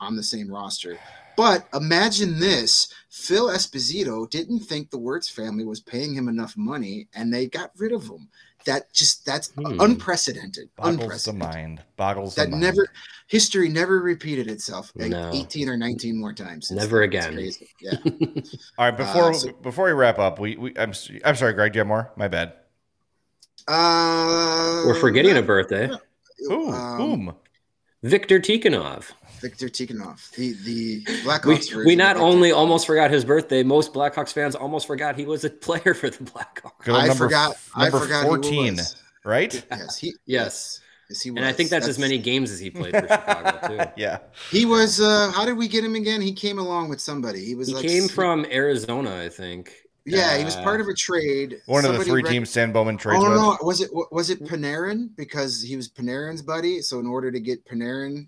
Speaker 2: on the same roster. But imagine this Phil Esposito didn't think the Wirtz family was paying him enough money and they got rid of him. That just, that's
Speaker 3: Hmm.
Speaker 2: unprecedented.
Speaker 1: Boggles the mind. Boggles
Speaker 2: That
Speaker 1: the mind.
Speaker 2: never, history never repeated itself like
Speaker 3: No.
Speaker 2: 18 or 19 more times. since
Speaker 3: Never.
Speaker 2: It's
Speaker 3: again.
Speaker 2: Yeah.
Speaker 1: All right, before
Speaker 2: Uh, so-
Speaker 1: before we wrap up, we, we I'm I'm sorry, Greg. Do you have more? My bad.
Speaker 2: Uh,
Speaker 3: We're forgetting a birthday.
Speaker 1: Ooh,
Speaker 2: um,
Speaker 1: boom.
Speaker 3: Victor Tikhonov.
Speaker 2: Victor Tikhonov, the the
Speaker 3: We,
Speaker 2: Blackhawks. version
Speaker 3: we not
Speaker 2: Victor.
Speaker 3: only almost forgot his birthday, most Blackhawks fans almost forgot he was a player for the Blackhawks.
Speaker 1: Good
Speaker 2: I
Speaker 1: number,
Speaker 2: forgot. I
Speaker 1: Number
Speaker 2: forgot. Who
Speaker 1: 14,
Speaker 2: was.
Speaker 1: right?
Speaker 2: Yes, he.
Speaker 3: Yes.
Speaker 2: yes, he was.
Speaker 3: And I think that's, as many games as he played for Chicago, too.
Speaker 1: Yeah.
Speaker 2: He was. uh How did we get him again? He came along with somebody. He was.
Speaker 3: He
Speaker 2: like,
Speaker 3: came from Arizona, I think.
Speaker 2: Yeah, he was
Speaker 3: Uh,
Speaker 2: part of a trade.
Speaker 1: One of the three
Speaker 2: rec-
Speaker 1: teams Stan Bowman
Speaker 2: Oh
Speaker 1: trades
Speaker 2: no,
Speaker 1: with.
Speaker 2: no, was it was it Panarin because he was Panarin's buddy? So in order to get Panarin,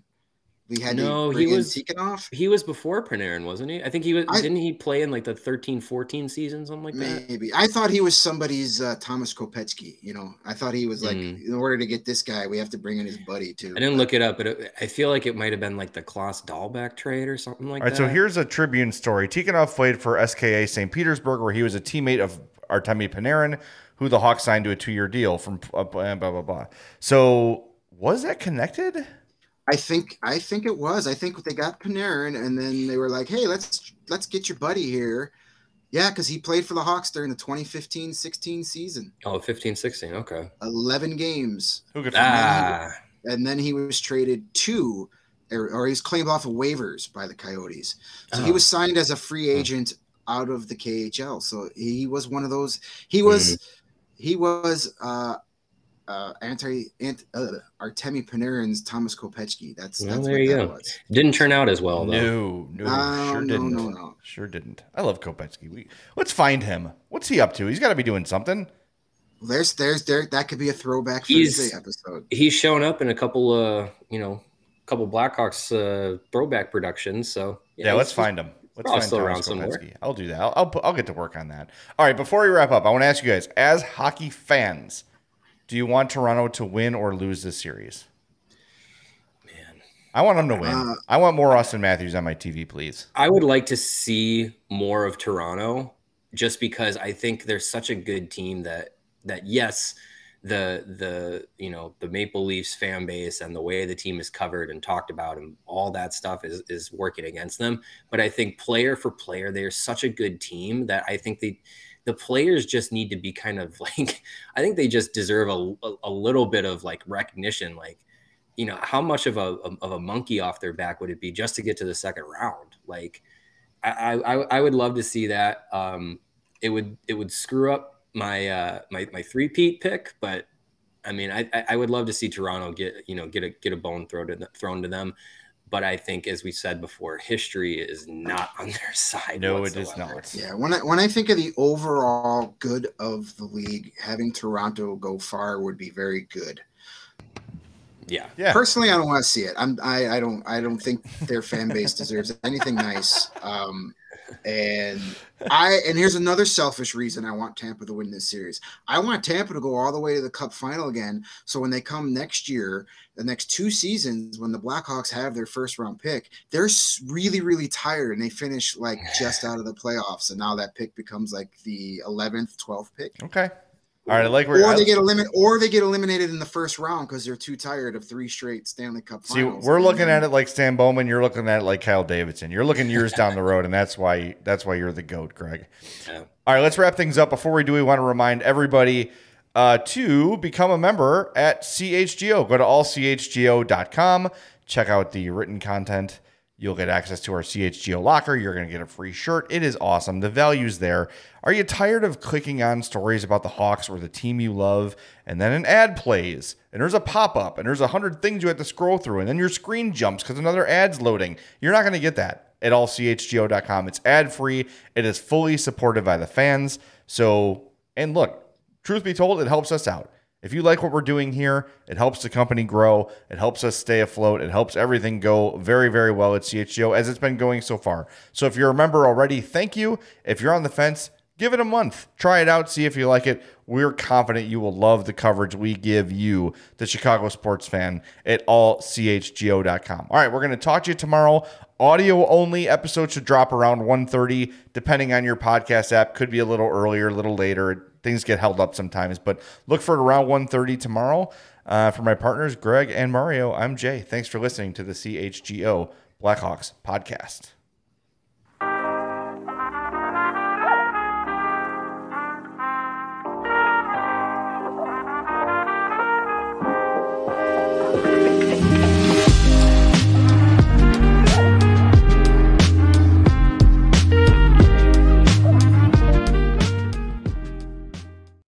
Speaker 2: We had
Speaker 3: No, he
Speaker 2: bring in
Speaker 3: was-
Speaker 2: Tikhonov.
Speaker 3: He was before Panarin, wasn't he? I think he was.
Speaker 2: I-
Speaker 3: didn't he play in like the 13, 14 season, something like that?
Speaker 2: Maybe I thought he was somebody's uh, Tomas Kopecky. You know, I thought he was like,
Speaker 3: Mm.
Speaker 2: in order to get this guy, we have to bring in his buddy too.
Speaker 3: I didn't look it up, but it, I feel like it might have been like the Klas Dahlbeck trade or something like
Speaker 1: All right,
Speaker 3: that.
Speaker 1: so here's a Tribune story. Tikhonov played for SKA St. Petersburg, where he was a teammate of Artemi Panarin, who the Hawks signed to a two-year deal from uh, blah blah blah. So was that connected?
Speaker 2: I think I think it was. I think they got Panarin, and then they were like, "Hey, let's let's get your buddy here." Yeah, because he played for the Hawks during the 2015-16 season,
Speaker 3: oh, 15, 16. Okay.
Speaker 2: 11 games,
Speaker 1: Who could
Speaker 3: Ah,
Speaker 2: and then he was traded to, or, or was claimed off of waivers by the Coyotes. So he
Speaker 3: Oh.
Speaker 2: was signed as a free agent out of the KHL. So he was one of those. He was he was uh uh anti ant, uh, Artemi Panarin's Tomas Kopecky. That's
Speaker 3: Well,
Speaker 2: that's
Speaker 3: there
Speaker 2: what
Speaker 3: you
Speaker 2: that
Speaker 3: go.
Speaker 2: was.
Speaker 3: didn't turn out as well though.
Speaker 1: No, no,
Speaker 2: No,
Speaker 1: sure
Speaker 2: no,
Speaker 1: didn't.
Speaker 2: no, no.
Speaker 1: Sure didn't. I love Kopecky. We let's find him. What's he up to? He's got to be doing something.
Speaker 2: There's there's there that could be a throwback
Speaker 3: He's-
Speaker 2: Thursday episode.
Speaker 3: He's shown up in a couple uh, you know, couple Blackhawks uh throwback productions. So
Speaker 1: Yeah, let's find him. Let's
Speaker 3: probably
Speaker 1: find
Speaker 3: still around somewhere.
Speaker 1: Kopecky. I'll do that. I'll, I'll put- I'll get to work on that. All right, before we wrap up, I want to ask you guys, as hockey fans, do you want Toronto to win or lose this series?
Speaker 3: Man.
Speaker 1: I want them to win.
Speaker 2: Uh,
Speaker 1: I want more Auston Matthews on my TV, please.
Speaker 3: I would like to see more of Toronto just because I think they're such a good team that that yes, the the you know the Maple Leafs fan base and the way the team is covered and talked about and all that stuff is is working against them. But I think player for player, they're such a good team that I think they the players just need to be kind of like I think they just deserve a, a, little bit of like recognition like you know how much of a of a monkey off their back would it be just to get to the second round? Like I I, I would love to see that. Um it would it would screw up my uh my my three peat pick but I mean I I- I would love to see Toronto get you know get a get a bone thrown to thrown to them but I think as we said before history is not on their side
Speaker 1: No, it is not.
Speaker 2: Yeah, when I when I think of the overall good of the league, having Toronto go far would be very good.
Speaker 3: yeah
Speaker 1: Yeah.
Speaker 2: Personally, I don't want to see it. I'm I, I don't I don't think their fan base deserves anything nice. Um, and I and here's another selfish reason I want Tampa to win this series. I want Tampa to go all the way to the Cup final again. So when they come next year, the next two seasons, when the Blackhawks have their first round pick, they're really really tired and they finish like just out of the playoffs. And now that pick becomes like the 11th, 12th pick
Speaker 1: Okay. All right. I like where
Speaker 2: or they get eliminated, or they get eliminated in the first round because they're too tired of three straight Stanley Cup
Speaker 1: See,
Speaker 2: finals.
Speaker 1: we're looking at it like Stan Bowman. You're looking at it like Kyle Davidson. You're looking years down the road, and that's why that's why you're the goat, Greg.
Speaker 3: Yeah.
Speaker 1: All right, let's wrap things up. Before we do, we want to remind everybody uh, to become a member at CHGO. Go to allchgo.com. Check out the written content. You'll get access to our CHGO locker. You're going to get a free shirt. It is awesome. The value's there. Are you tired of clicking on stories about the Hawks or the team you love, and then an ad plays, and there's a pop up, and there's a hundred things you have to scroll through, and then your screen jumps because another ad's loading? You're not going to get that at allchgo.com. It's ad free. It is fully supported by the fans. So, and look, truth be told, it helps us out. If you like what we're doing here, it helps the company grow. It helps us stay afloat. It helps everything go very, very well at CHGO as it's been going so far. So if you're a member already, thank you. If you're on the fence, give it a month. Try it out, see if you like it. We're confident you will love the coverage we give you, the Chicago sports fan, at allchgo.com. All right, we're going to talk to you tomorrow. Audio only episode should drop around 1.30, depending on your podcast app. Could be a little earlier, a little later. Things get held up sometimes, but look for it around 1.30 tomorrow. Uh, for my partners, Greg and Mario, I'm Jay. Thanks for listening to the CHGO Blackhawks podcast.